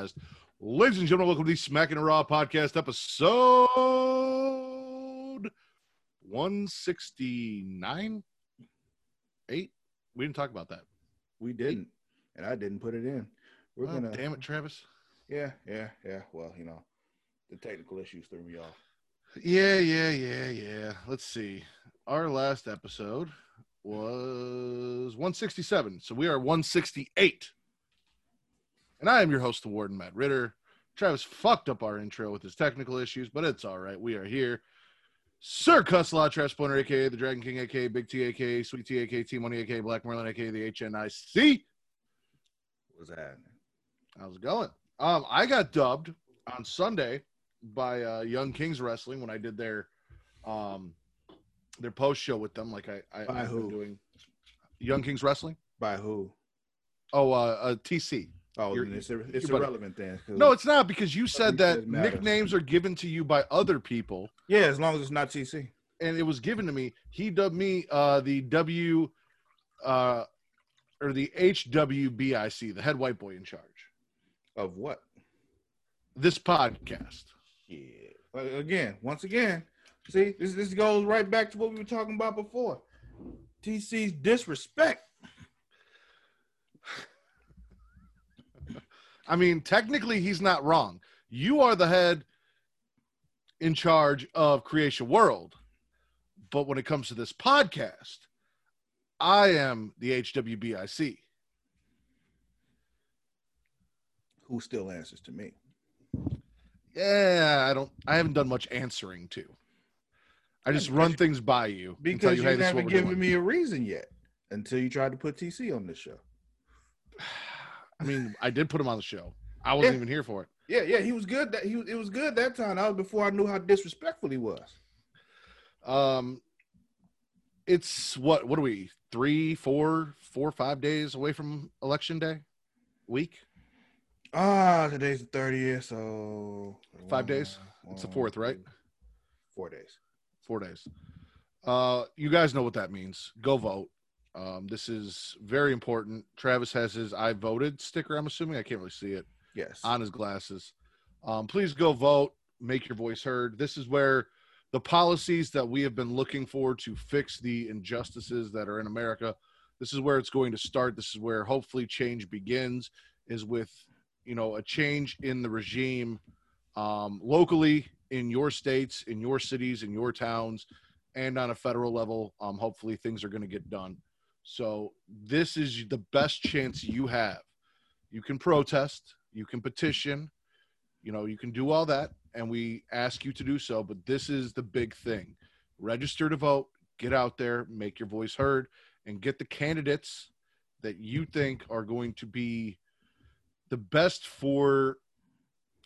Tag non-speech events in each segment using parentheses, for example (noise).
Advised. Ladies and gentlemen, welcome to the Smackin' It Raw podcast episode 169. Eight? We didn't talk about that. We didn't, and I didn't put it in. We're Oh, gonna. damn it, Travis. Yeah, yeah, yeah. Well, you know, the technical issues threw me off. Yeah, yeah, yeah, yeah. Let's see. Our last episode was 167. So we are 168. And I am your host, the Warden, Matt Ridder. Travis fucked up our intro with his technical issues, but it's all right. We are here. Sir Cussalott, Trash Pointer, aka the Dragon King, aka Big T, aka Sweet T, aka T Money, aka Black Merlin, aka the HNIC. What's happening? How's it going? Um, I got dubbed on Sunday by uh, Young Kings Wrestling when I did their um their post show with them. Like I, I By I've been who? doing Young Kings Wrestling. By who? Oh, uh, uh TC. Oh, You're- it's ir- it's you're buddy. irrelevant then. No, it's not because you said that nicknames are given to you by other people, yeah, as long as it's not TC. and it was given to me. He dubbed me uh the W, uh, or the HWBIC, the head white boy in charge. Of what? This podcast. Yeah. Again, once again, see, this this goes right back to what we were talking about before. TC's disrespect. I mean, technically, he's not wrong. You are the head in charge of Creation World. But when it comes to this podcast, I am the HWBIC. Who still answers to me? Yeah, I don't, I haven't done much answering to. I just run things by you. Because you, hey, haven't given doing." me a reason yet until you tried to put TC on this show. (sighs) (sighs) (sighs) I mean, I did put him on the show. I wasn't Yeah. even here for it. Yeah, yeah, he was good. That he was, it was good that time. That was before I knew how disrespectful he was. Um, it's what? What are we? Three, four, four, five days away from election day, week. Ah, today's the thirtieth, so Five days? It's the fourth, right? Four days. Four days. Uh, you guys know what that means. Go vote. Um, this is very important. Travis has his "I voted" sticker. I'm assuming I can't really see it Yes. on his glasses. Um, please go vote. Make your voice heard. This is where the policies that we have been looking for to fix the injustices that are in America. This is where it's going to start. This is where hopefully change begins. Is with you know a change in the regime um, locally in your states, in your cities, in your towns, and on a federal level. Um, hopefully things are going to get done. So this is the best chance you have. You can protest, you can petition, you know, you can do all that, and we ask you to do so. But this is the big thing: register to vote, get out there, make your voice heard, and get the candidates that you think are going to be the best for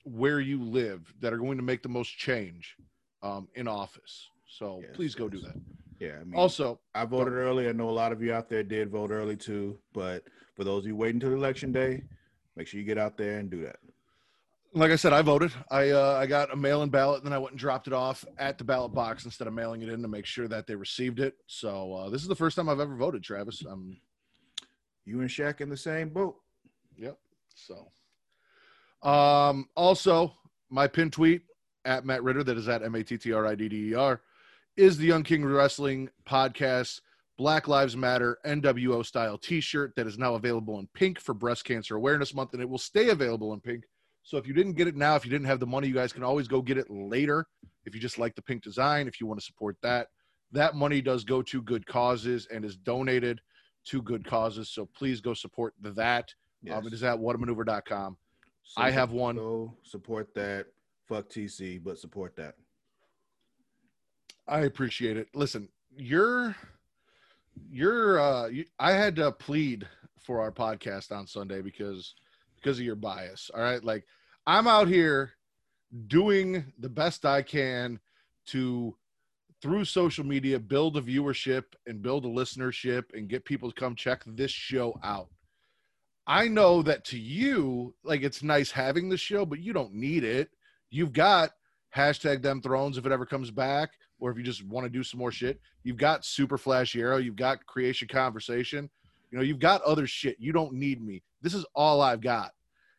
where you live, that are going to make the most change um, in office. So Yes, please go do that. Yeah. I mean, Also, I voted early. I know a lot of you out there did vote early too. But for those of you waiting until election day, make sure you get out there and do that. like I said, I voted. I uh, I got a mail-in ballot, and then I went and dropped it off at the ballot box instead of mailing it in to make sure that they received it. So uh, this is the first time I've ever voted, Travis. Um, You and Shaq in the same boat. yep. So, um, also my pin tweet at Matt Ridder that is at M A T T R I D D E R is the Young King Wrestling podcast Black Lives Matter NWO style T-shirt that is now available in pink for Breast Cancer Awareness Month, and it will stay available in pink. So if you didn't get it now, if you didn't have the money, you guys can always go get it later. If you just like the pink design, if you want to support that, that money does go to good causes and is donated to good causes. So please go support that. Yes. Um, it is at whatamaneuver.com. So I have one. Go support that. Fuck TC, but support that. I appreciate it. Listen, you're you're uh you, I had to plead for our podcast on Sunday because because of your bias. All right? Like I'm out here doing the best I can to through social media build a viewership and build a listenership and get people to come check this show out. I know that to you, like it's nice having the show, but you don't need it. You've got hashtag them thrones if it ever comes back, or if you just want to do some more shit. You've got Super Flash Arrow, you've got Creation Conversation, you know, you've got other shit. You don't need me. This is all I've got.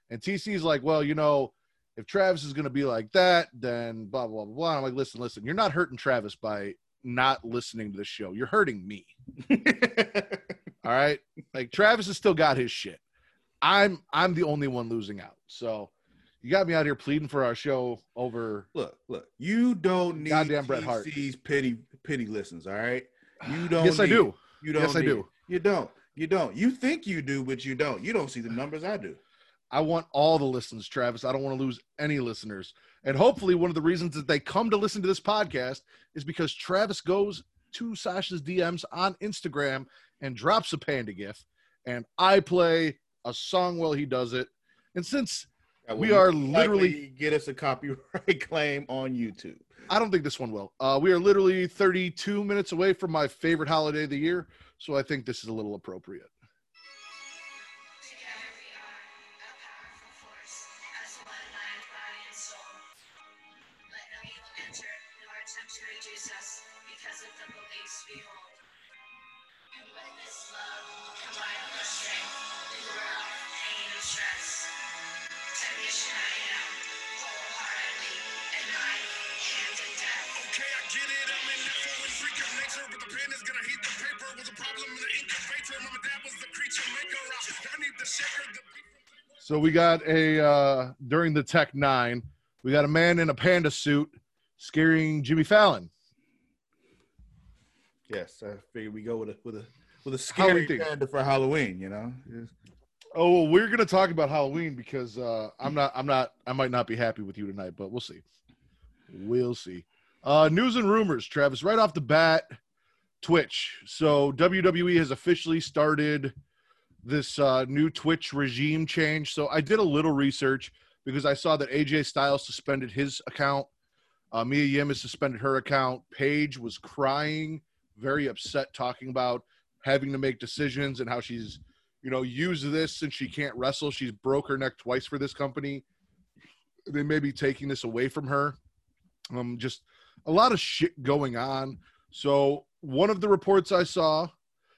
And TC's like, well, you know, if Travis is going to be like that, then blah, blah, blah, blah. I'm like, listen, listen, you're not hurting Travis by not listening to the show. You're hurting me. (laughs) All right. Like Travis has still got his shit. I'm I'm the only one losing out. So you got me out here pleading for our show over look, look, you don't need Goddamn Bret Hart. TC's pity pity listens, all right? (sighs) You don't Yes, I do. You don't Yes, I do. You don't. You don't. You think you do, but you don't. You don't see the numbers I do. I want all the listens, Travis. I don't want to lose any listeners. And hopefully, one of the reasons that they come to listen to this podcast is because Travis goes to Sasha's DMs on Instagram and drops a panda gif, and I play a song while he does it. And since We are literally- get us a copyright (laughs) claim on YouTube. I don't think this one will, uh, we are literally 32 minutes away from my favorite holiday of the year, so I think this is a little appropriate. So we got a uh, during the Tech Nine, we got a man in a panda suit scaring Jimmy Fallon. Yes, I figured we go with a with a with a scary panda for Halloween. You know, Oh, well, we're gonna talk about Halloween because uh, I'm not, I'm not, I might not be happy with you tonight, but we'll see. We'll see. Uh, news and rumors, Travis. Right off the bat, Twitch. So WWE has officially started this uh, new Twitch regime change. So I did a little research because I saw that AJ Styles suspended his account. Uh, Mia Yim has suspended her account. Paige was crying, very upset, talking about having to make decisions and how she's you know, use this since she can't wrestle. She's broke her neck twice for this company. They may be taking this away from her. Um, just a lot of shit going on. So one of the reports I saw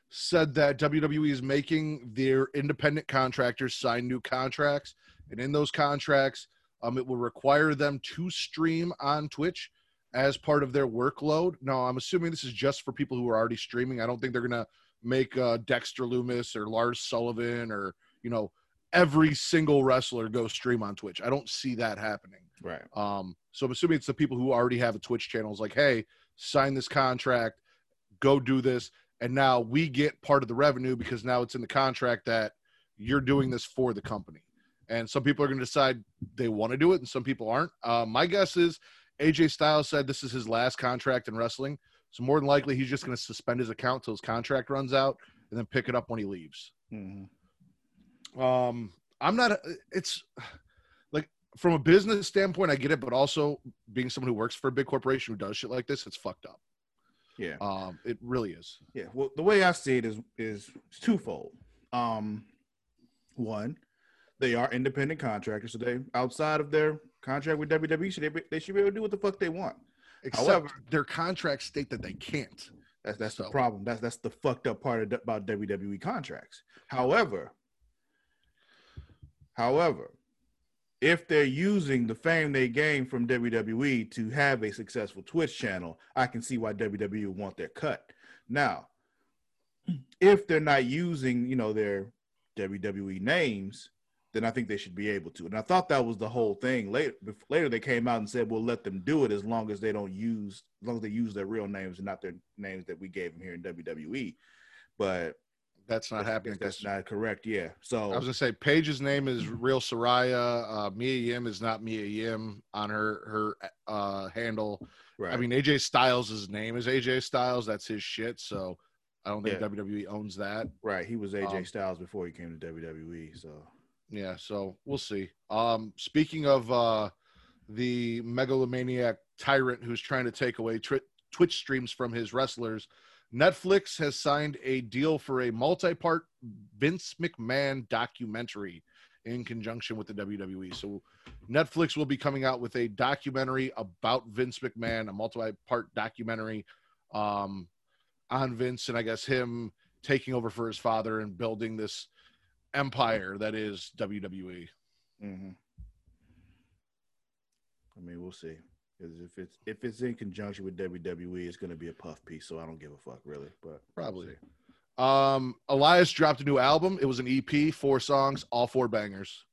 said that WWE is making their independent contractors sign new contracts, and in those contracts, um, it will require them to stream on Twitch as part of their workload. Now, I'm assuming this is just for people who are already streaming. I don't think they're gonna make uh, Dexter Lumis or Lars Sullivan or you know every single wrestler go stream on Twitch. I don't see that happening. right. Um, so I'm assuming it's the people who already have a Twitch channel. It's like, hey, sign this contract, go do this, and now we get part of the revenue because now it's in the contract that you're doing this for the company. And some people are going to decide they want to do it, and some people aren't. Uh, my guess is AJ Styles said this is his last contract in wrestling, so more than likely he's just going to suspend his account till his contract runs out, and then pick it up when he leaves. hmm Um, I'm not. It's like from a business standpoint, I get it, but also being someone who works for a big corporation who does shit like this, it's fucked up. Yeah. Um, it really is. Yeah, well, the way I see it is is twofold. Um, one, they are independent contractors, so they outside of their contract with WWE, should they, be, they should be able to do what the fuck they want. Except However- their contracts state that they can't. That's that's So- the problem. That's that's the fucked up part of, about WWE contracts. However, however, if they're using the fame they gain from WWE to have a successful Twitch channel, I can see why WWE want their cut. Now, if they're not using, you know, their WWE names then I think they should be able to. And I thought that was the whole thing. Later, later they came out and said we'll let them do it as long as they don't use, as long as they use their real names and not their names that we gave them here in WWE. But That's not happening. That's not correct. Yeah. So I was gonna say Paige's name is real Saraya. Uh, Mia Yim is not Mia Yim on her her uh, handle. right. I mean, AJ Styles' name is AJ Styles. That's his shit. So I don't think Yeah. WWE owns that. right. He was AJ um, Styles before he came to WWE. So Yeah. So we'll see. Um, speaking of uh, the megalomaniac tyrant who's trying to take away twi- Twitch streams from his wrestlers, Netflix has signed a deal for a multi-part Vince McMahon documentary in conjunction with the WWE. So Netflix will be coming out with a documentary about Vince McMahon, a multi-part documentary um, on Vince and I guess him taking over for his father and building this empire that is. WWE. mhm. I mean, we'll see. Because if it's if it's in conjunction with WWE, it's going to be a puff piece. So I don't give a fuck really. But Probably. Um, Elias dropped a new album. It was an EP, four songs, all four bangers.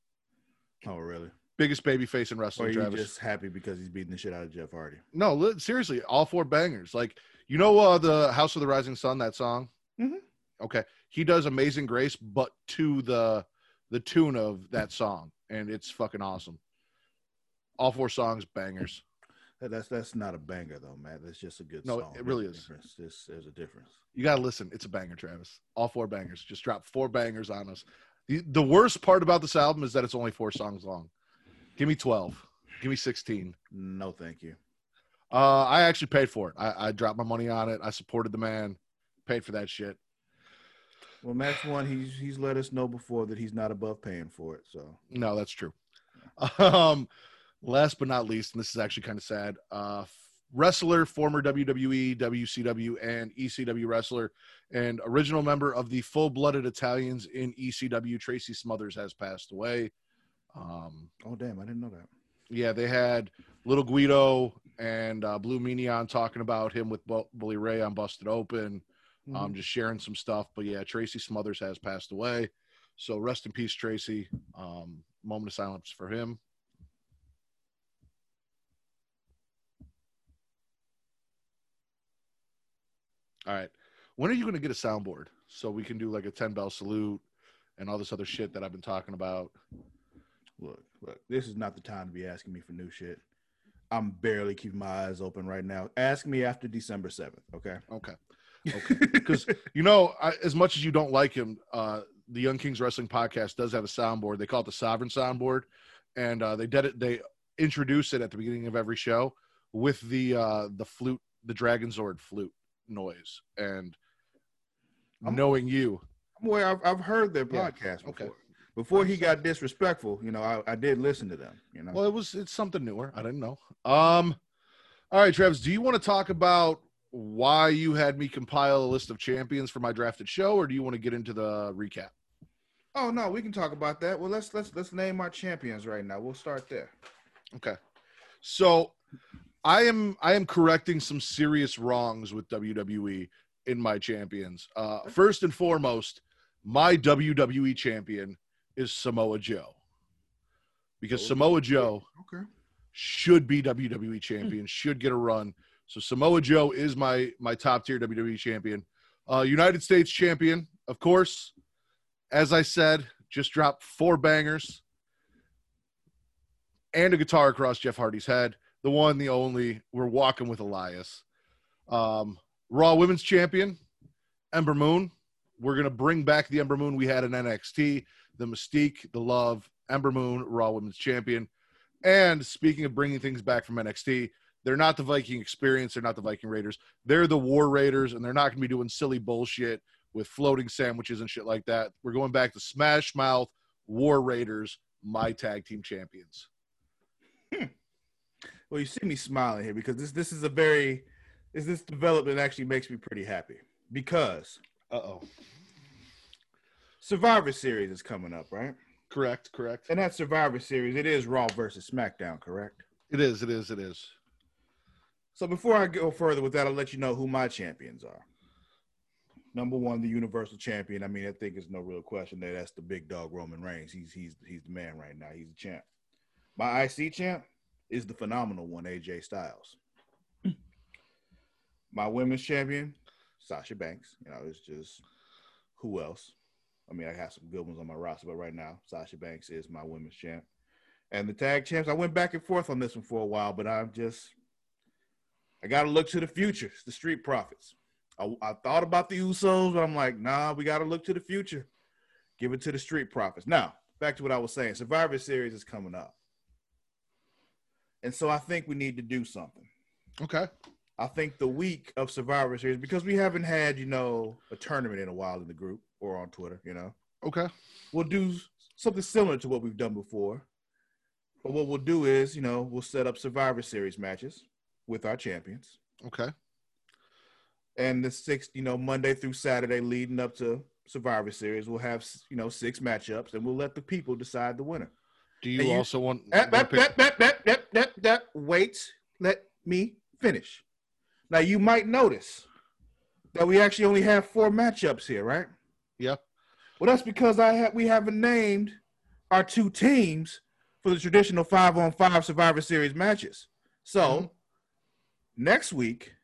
Oh really? Biggest baby face in Or wrestling, are you Travis. just happy because he's beating the shit out of Jeff Hardy? No, li- seriously, all four bangers. Like you know, uh, the House of the Rising Sun, that song. Mhm. Okay, he does Amazing Grace, but to the the tune of that song, and it's fucking awesome. All four songs, bangers. That- That's that's not a banger though, man. That's just a good No, song. it really There's is. difference. There's, there's a difference. You gotta listen. It's a banger, Travis. All four bangers. Just drop four bangers on us. The, the worst part about this album is that it's only four songs long. Give me twelve. Give me sixteen. No, thank you. Uh, I actually paid for it. I, I dropped my money on it. I supported the man. Paid for that shit. Well, Max one, he's he's let us know before that he's not above paying for it. So No, that's true. (laughs) Um, last but not least, and this is actually kind of sad. Uh, wrestler, former WWE, WCW, and ECW wrestler, and original member of the Full Blooded Italians in ECW, Tracy Smothers, has passed away. Um, oh damn, I didn't know that. yeah, they had Little Guido and uh, Blue Meanie on talking about him with Bu- Bully Ray on Busted Open, um, just sharing some stuff. But yeah, Tracy Smothers has passed away. So rest in peace, Tracy. Um, moment of silence for him. All right. When are you going to get a soundboard so we can do like a 10 bell salute and all this other shit that I've been talking about? Look, look, this is not the time to be asking me for new shit. I'm barely keeping my eyes open right now. Ask me after December seventh, okay? Okay. Okay. (laughs) Because you know, I, as much as you don't like him, uh, the Young Kings Wrestling Podcast does have a soundboard. They call it the Sovereign Soundboard, and uh, they did it. They introduce it at the beginning of every show with the uh, the flute, the Dragonzord flute noise. And I'm- knowing you, Well, I've, I've heard their Yeah, podcast before. okay. Before he got disrespectful, you know, I, I did listen to them. You know, well, it was it's something newer. I didn't know. Um, all right, Travis, do you want to talk about why you had me compile a list of champions for my drafted show, or do you want to get into the recap? oh no, we can talk about that. Well, let's let's let's name our champions right now. We'll start there. Okay. So I am I am correcting some serious wrongs with WWE in my champions. Uh first and foremost, my WWE champion is Samoa Joe. Because Oh, Samoa Joe Okay. should be WWE champion, should get a run. So Samoa Joe is my my top tier WWE champion. Uh United States champion, of course. As I said, just dropped four bangers and a guitar across Jeff Hardy's head. The one, the only. We're walking with Elias. Um, Raw Women's Champion, Ember Moon. We're gonna bring back the Ember Moon we had in NXT. The Mystique, the Love, Ember Moon, Raw Women's Champion. And speaking of bringing things back from NXT, they're not the Viking Experience. They're not the Viking Raiders. They're the War Raiders, and they're not going to be doing silly bullshit with floating sandwiches and shit like that. We're going back to Smash Mouth War Raiders, my tag team champions. Well, you see me smiling here because this this is a very is this development actually makes me pretty happy because Uh oh. Survivor Series is coming up, right? Correct. Correct. And that Survivor Series, it is Raw versus SmackDown, correct? It is. It is. It is. So before I go further with that, I'll let you know who my champions are. number one, the Universal Champion. I mean, I think it's no real question that that's the big dog Roman Reigns. He's he's he's the man right now. He's the champ. My IC champ is the phenomenal one, AJ Styles. My women's champion, Sasha Banks. You know, it's just who else? I mean, I have some good ones on my roster, but right now, Sasha Banks is my women's champ. And the tag champs, I went back and forth on this one for a while, but I'm just, I got to look to the future. The Street Profits. I, I thought about the Usos, but I'm like, nah, we got to look to the future. Give it to the Street Profits. Now, back to what I was saying Survivor Series is coming up. And so I think we need to do something. Okay. I think the week of Survivor Series, because we haven't had, you know, a tournament in a while in the group or on Twitter, you know, Okay. we'll do something similar to what we've done before. But what we'll do is, you know, we'll set up Survivor Series matches with our champions. Okay. And the six, you know, Monday through Saturday leading up to Survivor Series, we'll have, you know, six matchups and we'll let the people decide the winner. Do you, you- also want? Ep, wanna ep, pick- ep, ep, ep, ep, ep, ep. Wait, let me finish. Now you might notice that we actually only have four matchups here, right? Yeah. Well, that's because I have we haven't named our two teams for the traditional five on five Survivor Series matches. So Mhm. next week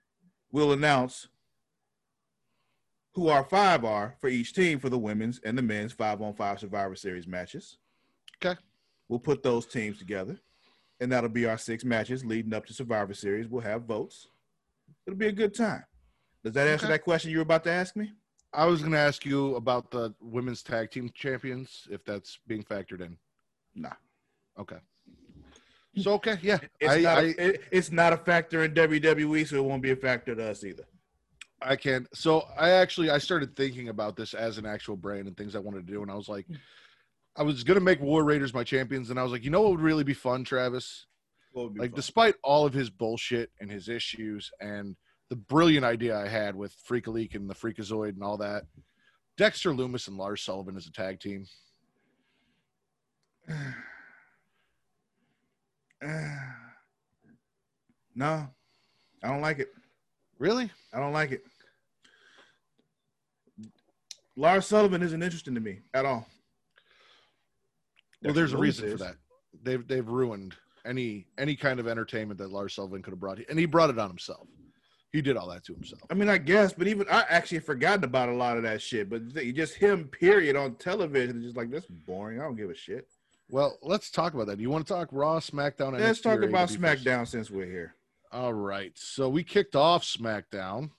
we'll announce who our five are for each team for the women's and the men's five on five Survivor Series matches. Okay. We'll put those teams together, and that'll be our six matches leading up to Survivor Series. We'll have votes. It'll be a good time. Does that answer Okay. that question you were about to ask me? I was going to ask you about the women's tag team champions, if that's being factored in. Nah. Okay. So okay, yeah, It's, I, not, I, it- it's not a factor in WWE, so it won't be a factor to us either. I can't. So I actually I started thinking about this as an actual brand and things I wanted to do, and I was like, I was gonna make War Raiders my champions, and I was like, you know what would really be fun, Travis? Be Like, fun? despite all of his bullshit and his issues and the brilliant idea I had with Freakaleak and the Freakazoid and all that, Dexter Lumis and Lars Sullivan as a tag team. (sighs) no, I don't like it. Really? I don't like it. Lars Sullivan isn't interesting to me at all. Well, there's a reason for that. They've they've ruined any any kind of entertainment that Lars Sullivan could have brought, and he brought it on himself. He did all that to himself. I mean, I guess, but even I actually forgotten about a lot of that shit. But th- just him, period, on television is just like that's boring. I don't give a shit. Well, let's talk about that. You want to talk Raw, SmackDown? Let's NXT, talk about AEW first? SmackDown since we're here. All right. So we kicked off SmackDown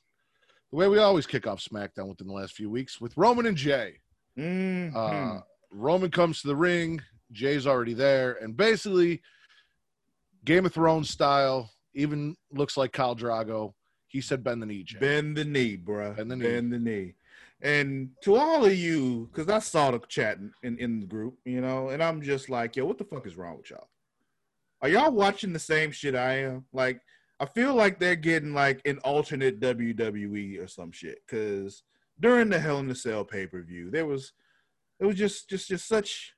the way we always kick off SmackDown within the last few weeks with Roman and Jey. Mhm. Uh, Roman comes to the ring. Jey's already there, and basically, Game of Thrones style. Even looks like Khal Drogo. He said, "Bend the knee, Jey." Bend the knee, bruh. Bend the knee. Bend the knee. And to all of you, because I saw the chat in, in, in the group, you know, and I'm just like, yo, what the fuck is wrong with y'all? Are y'all watching the same shit I am? Like, I feel like they're getting like an alternate WWE or some shit. Because during the Hell in the Cell pay per view, there was, it was just just just such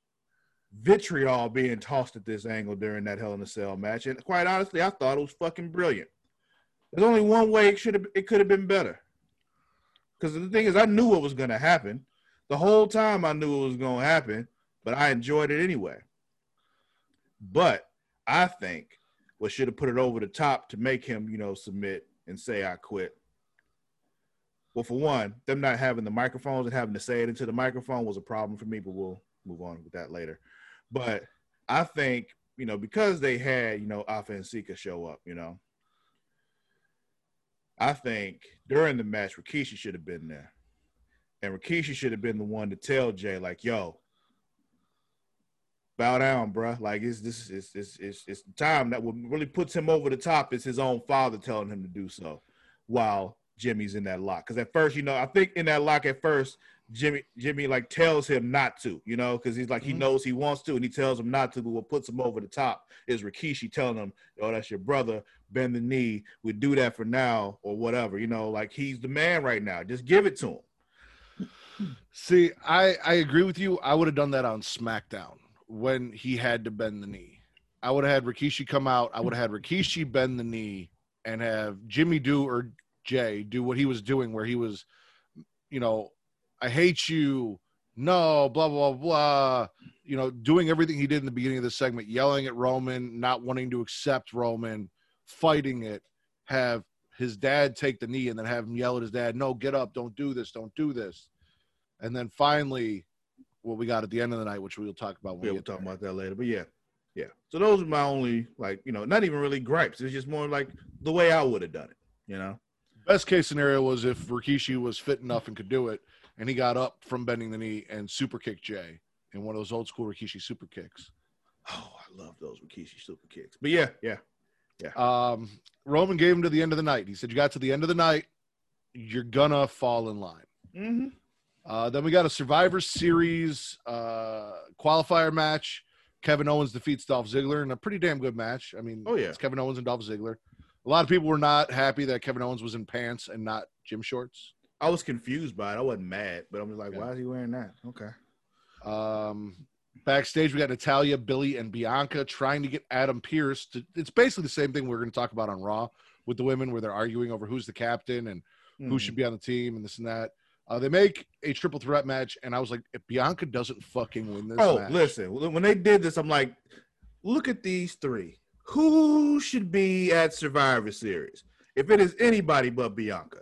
vitriol being tossed at this angle during that Hell in a Cell match, and quite honestly, I thought it was fucking brilliant. There's only one way it should have it could have been better. Because the thing is, I knew what was going to happen. The whole time I knew it was going to happen, but I enjoyed it anyway. But I think what should have put it over the top to make him, you know, submit and say I quit. Well, for one, them not having the microphones and having to say it into the microphone was a problem for me, but we'll move on with that later. But I think, you know, because they had, you know, Afa and Sika show up, you know, I think during the match, Rikishi should have been there. And Rikishi should have been the one to tell Jey, like, yo, bow down, bruh. Like, it's this is it's, it's, it's the time that what really puts him over the top is his own father telling him to do so while Jimmy's in that lock. Because at first, you know, I think in that lock at first, Jimmy Jimmy like tells him not to, you know, because he's like he Mhm. knows he wants to, and he tells him not to. But what puts him over the top is Rikishi telling him, "Yo, that's your brother. Bend the knee. We do that for now, or whatever." You know, like he's the man right now. Just give it to him. See, I I agree with you. I would have done that on SmackDown when he had to bend the knee. I would have had Rikishi come out. I would have had Rikishi bend the knee and have Jimmy do or Jey do what he was doing, where he was, you know, I hate you. No, blah blah blah. You know, doing everything he did in the beginning of the segment, yelling at Roman, not wanting to accept Roman, fighting it. Have his dad take the knee and then have him yell at his dad, "No, get up! Don't do this! Don't do this!" And then finally, what we got at the end of the night, which we'll talk about when Yeah, we we'll talk about that later. But yeah, yeah. So those are my only like you know not even really gripes. It's just more like the way I would have done it. You know. Best case scenario was if Rikishi was fit enough and could do it, and he got up from bending the knee and super kicked Jey in one of those old school Rikishi super kicks. Oh, I love those Rikishi super kicks. But yeah, yeah. Um, Roman gave him to the end of the night. He said, "You got to the end of the night, you're gonna fall in line." Mm-hmm. Uh, then we got a Survivor Series uh, qualifier match. Kevin Owens defeats Dolph Ziggler in a pretty damn good match. I mean, Oh, yeah. it's Kevin Owens and Dolph Ziggler. A lot of people were not happy that Kevin Owens was in pants and not gym shorts. I was confused by it. I wasn't mad, but I'm just like, Yeah. why is he wearing that? Okay. Um, backstage, we got Natalya, Billie, and Bianca trying to get Adam Pearce to. It's basically the same thing we're going to talk about on Raw with the women, where they're arguing over who's the captain and who Mhm. should be on the team and this and that. Uh, they make a triple threat match, and I was like, if Bianca doesn't fucking win this, Oh, match, listen. When they did this, I'm like, look at these three. Who should be at Survivor Series? If it is anybody but Bianca,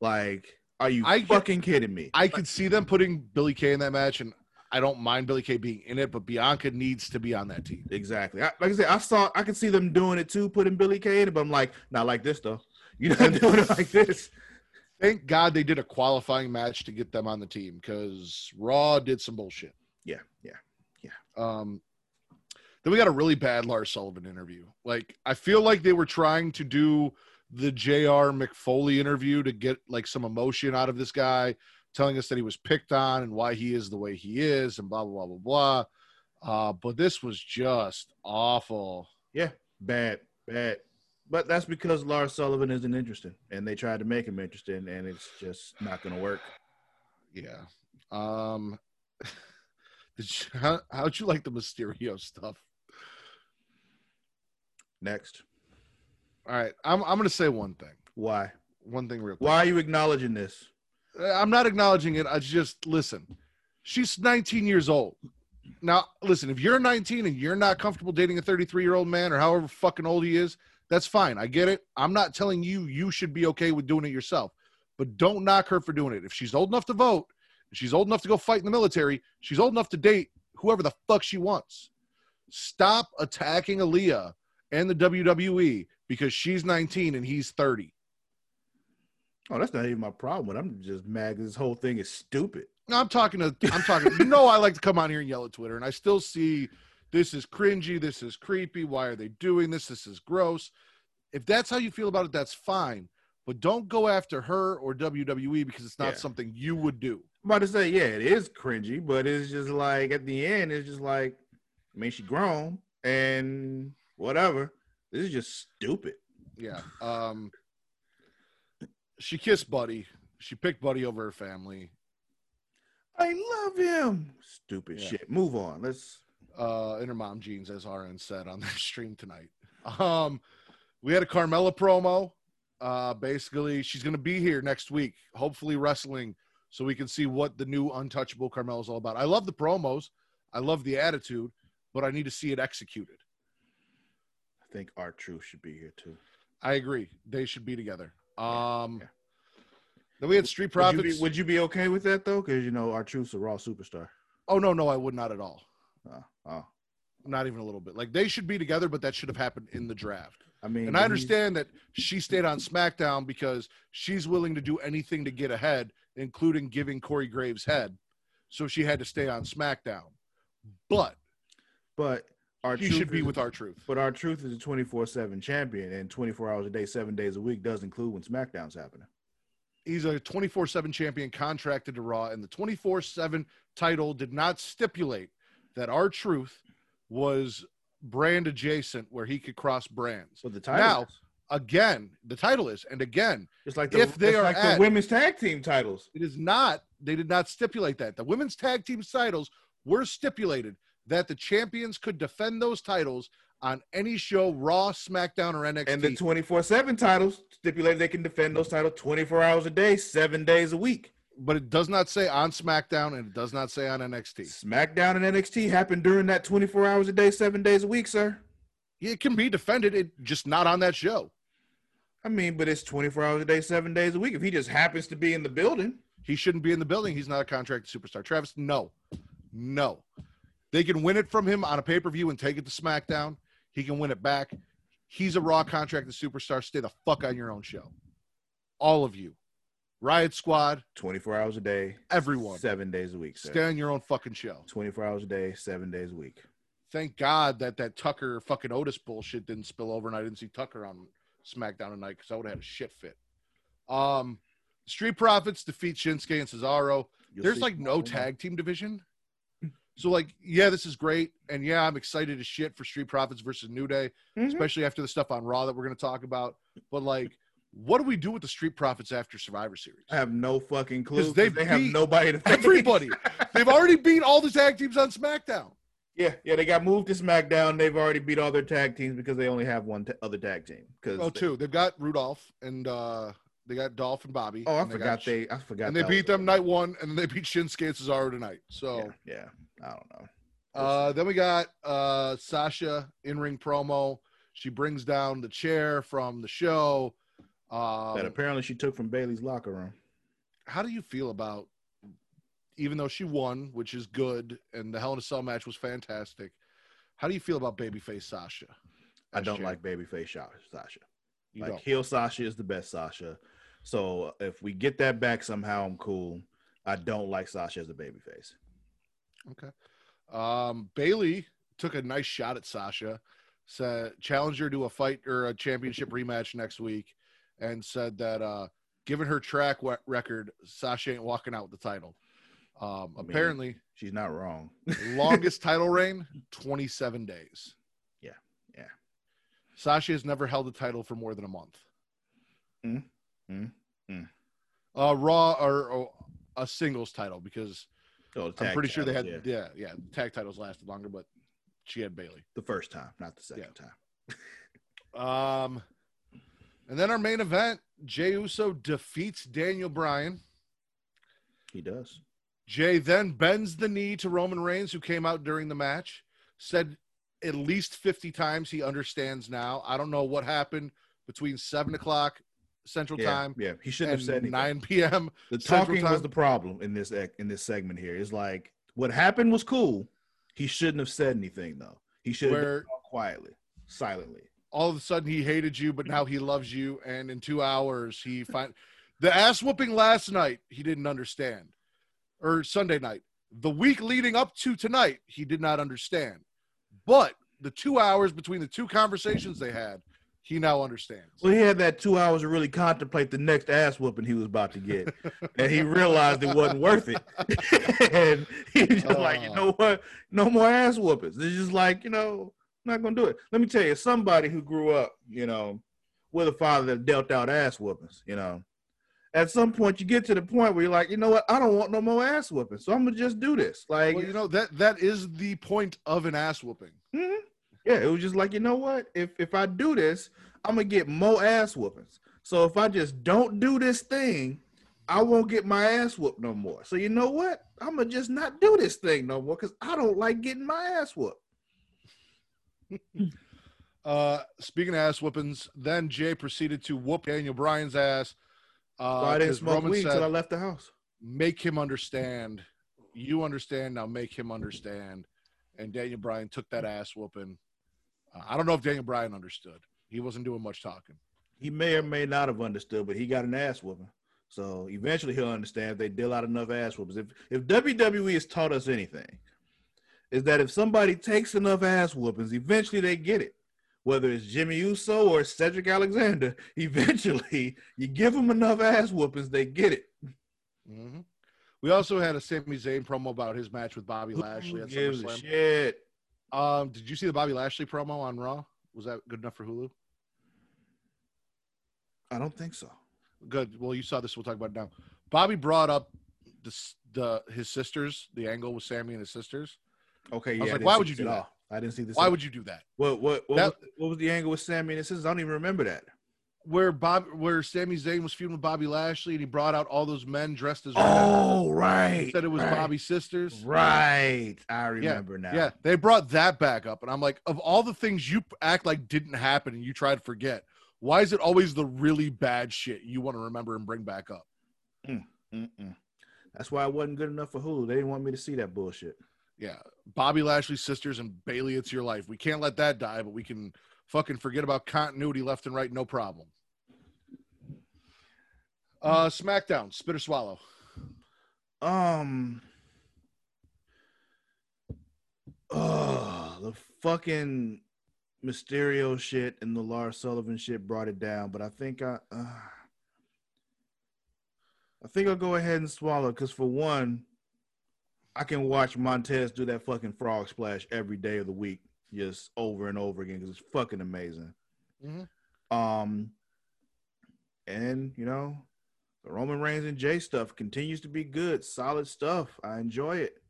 like, are you I fucking kidding me? I could see them putting Billie Kay in that match, and I don't mind Billie Kay being in it, but Bianca needs to be on that team. Exactly. I, like I said, I saw, I could see them doing it too, putting Billie Kay in it, but I'm like, not like this though. (laughs) You're not doing it like this. Thank God they did a qualifying match to get them on the team because Raw did some bullshit. Yeah, yeah, yeah. Um, then we got a really bad Lars Sullivan interview. Like, I feel like they were trying to do the J.R. Mick Foley interview to get like some emotion out of this guy, telling us that he was picked on and why he is the way he is, and blah blah blah blah blah. Uh, but this was just awful. Yeah, bad, bad. But that's because Lars Sullivan isn't interesting, and they tried to make him interesting, and it's just not going to work. Yeah. Um, (laughs) you, how, how'd you like the Mysterio stuff? Next, All right, I'm I'm gonna say one thing. why? One thing real quick. Why are you acknowledging this? Uh, I'm not acknowledging it. I just listen. She's 19 years old. Now, listen, if you're 19 and you're not comfortable dating a 33 year old man or however fucking old he is, that's fine. I get it. I'm not telling you you should be okay with doing it yourself, but don't knock her for doing it. If she's old enough to vote, she's old enough to go fight in the military, she's old enough to date whoever the fuck she wants. Stop attacking Aalyah and the WWE because she's 19 and he's 30. Oh, that's not even my problem. I'm just mad this whole thing is stupid. No, I'm talking to I'm talking. you know, I like to come on here and yell at Twitter, and I still see this is cringy, this is creepy. Why are they doing this? This is gross. If that's how you feel about it, that's fine. But don't go after her or WWE because it's not Yeah. something you would do. I'm about to say, yeah, it is cringy, but it's just like at the end, it's just like, I mean, she grown and whatever. This is just stupid. Yeah. Um. She kissed Buddy. She picked Buddy over her family. I love him. Stupid Yeah. shit. Move on. Let's. uh, in her mom jeans, as RN said on their (laughs) stream tonight. Um, we had a Carmella promo. Uh, basically, she's going to be here next week, hopefully wrestling, so we can see what the new untouchable Carmella is all about. I love the promos, I love the attitude, but I need to see it executed. I think our truth should be here too. I agree; they should be together. Um, yeah. then we had Street Would you, be, would you be okay with that though? Because you know R-Truth's a raw superstar. oh no, no, I would not at all. Oh. Not even a little bit. Like they should be together, but that should have happened in the draft. I mean, And I understand that she stayed on SmackDown because she's willing to do anything to get ahead, including giving Corey Graves head. So she had to stay on SmackDown. But but R-Truth should be is- with R-Truth. But R-Truth is a 24 7 champion, and 24 hours a day, seven days a week does include when SmackDown's happening. He's a 24 7 champion contracted to Raw, and the 24 7 title did not stipulate that R-Truth was brand adjacent where he could cross brands. But the title, Now, is. Again, the title is, and again, it's like the, if they are like at- the women's tag team titles. It is not. They did not stipulate that. The women's tag team titles were stipulated that the champions could defend those titles on any show, Raw, SmackDown, or NXT. And the 24 7 titles stipulated they can defend those titles 24 hours a day, seven days a week. but it does not say on SmackDown and it does not say on NXT. SmackDown and NXT happened during that 24 hours a day, seven days a week, sir. It can be defended, it just not on that show. I mean, but it's 24 hours a day, seven days a week. If he just happens to be in the building, He shouldn't be in the building. He's not a contracted superstar. Travis, no, no. They can win it from him on a pay per view and take it to SmackDown. He can win it back. He's a Raw contracted superstar. Stay the fuck on your own show. All of you, Riot Squad, 24 hours a day, everyone, seven days a week, sir. stay on your own fucking show. 24 24 hours a day, seven days a week. Thank God that that Tucker fucking Otis bullshit didn't spill over, and I didn't see Tucker on SmackDown tonight because I would have had a shit fit. Um, Street Profits defeat Shinsuke and Cesaro. You'll There's like no tag team division. So like, yeah, this is great, and yeah, I'm excited as shit for Street Profits versus New Day, Mhm. especially after the stuff on Raw that we're gonna talk about. But like, what do we do with the Street Profits after Survivor Series? I have no fucking clue. 'Cause 'cause they They, have nobody to Everybody, (laughs) they've already beat all the tag teams on SmackDown. Yeah, yeah, they got moved to SmackDown. They've already beat all their tag teams because they only have one ta- other tag team. Because Oh, two. They've got Rudolph and uh they got Dolph and Bobby. Oh, I they forgot got- they. I forgot. and they beat them night one, and then they beat Shinsuke and Cesaro tonight. So Yeah, yeah, I don't know. uh then we got uh Sasha in ring promo. She brings down the chair from the show. Um, that apparently she took from Bayley's locker room. how do you feel about even though she won, which is good, and the Hell in a Cell match was fantastic? How do you feel about babyface Sasha? I don't champ? like babyface Sha- Sasha. You like don't. heel Sasha is the best Sasha. So if we get that back somehow, I'm cool. I don't like Sasha as a babyface. Okay. Um, Bayley took a nice shot at Sasha, said challenged her to a fight or a championship rematch next week, and said that uh, given her track record, Sasha ain't walking out with the title. Um, I mean- apparently, She's not wrong. (laughs) longest title reign, 27 days. Yeah, yeah. Sasha has never held the title for more than a month. Mm, mm, mm. Uh, Raw or, or a singles title because Oh, I'm pretty sure they had yeah. yeah. yeah tag titles lasted longer, but she had Bayley. the first time, not the second time. (laughs) Um, and then our main event, Jey Uso defeats Daniel Bryan. He does. Jey then bends the knee to Roman Reigns, who came out during the match, said at least 50 times he understands now. I don't know what happened between 7 o'clock Central Yeah, Time yeah. He shouldn't have said anything. 9 p.m. The talking was the problem in this in this segment here. It's like what happened was cool. He shouldn't have said anything though. He should have Where- done it quietly, silently. All of a sudden he hated you, but now he loves you. And in two hours, he (laughs) find the ass whooping last night, he didn't understand. Or Sunday night. The week leading up to tonight, he did not understand. But the two hours between the two conversations they had, he now understands. Well, he had that two hours to really contemplate the next ass whooping he was about to get, and he realized it wasn't worth it. (laughs) and he was just like, you Oh. know what? No more ass whoopings. It's just like, you know, I'm not gonna do it. Let me tell you, somebody who grew up, you know, with a father that dealt out ass whoopings, you know, at some point you get to the point where you're like, you know what? I don't want no more ass whooping, so I'm gonna just do this. Like, Well, you know that that is the point of an ass whooping. Mhm. Yeah, it was just like, you know what? If if I do this, I'm gonna get more ass whoopings. So if I just don't do this thing, I won't get my ass whooped no more. So you know what? I'm gonna just not do this thing no more because I don't like getting my ass whooped. (laughs) Uh, speaking of ass whoopings, then Jey proceeded to whoop Daniel Bryan's ass. Uh, So I didn't smoke Roman weed said, until I left the house. make him understand. You understand now. Make him understand. And Daniel Bryan took that ass whooping. Uh, I don't know if Daniel Bryan understood. He wasn't doing much talking. He may or may not have understood, but he got an ass whooping. So eventually he'll understand if they deal out enough ass whoopings. If if WWE has taught us anything, is that if somebody takes enough ass whoopings, eventually they get it. Whether it's Jimmy Uso or Cedric Alexander, (laughs) eventually you give them enough ass whoopings, they get it. hmm We also had a Sami Zayn promo about his match with Bobby Lashley Who at gives a SummerSlam. shit? Um, did you see the Bobby Lashley promo on Raw? Was that good enough for Hulu? I don't think so. Good. Well, you saw this. We'll talk about it now. Bobby brought up the the his sisters, the angle with Sami and his sisters. Okay, yeah. was like, didn't why would you do that? I didn't see this. Why at would you do that? What what what, That- was, what was the angle with Sami and his sisters? I don't even remember that. Where Bob, where Sami Zayn was feuding with Bobby Lashley, and he brought out all those men dressed as. Oh, right. He said it was right, Bobby's sisters. Right. I remember now. Yeah, they brought that back up, and I'm like, of all the things you act like didn't happen and you try to forget, why is it always the really bad shit you want to remember and bring back up? Mm-mm. That's why I wasn't good enough for Hulu. They didn't want me to see that bullshit. Yeah, Bobby Lashley's sisters and Bayley, it's your life. We can't let that die, but we can fucking forget about continuity left and right, no problem. Uh, SmackDown, spit or swallow. Um. Oh, the fucking Mysterio shit and the Lars Sullivan shit brought it down, but I think I, uh, I think I'll go ahead and swallow because for one, I can watch Montez do that fucking frog splash every day of the week, just over and over again because it's fucking amazing. Mhm. Um, and you know, the Roman Reigns and Jey stuff continues to be good, solid stuff. I enjoy it.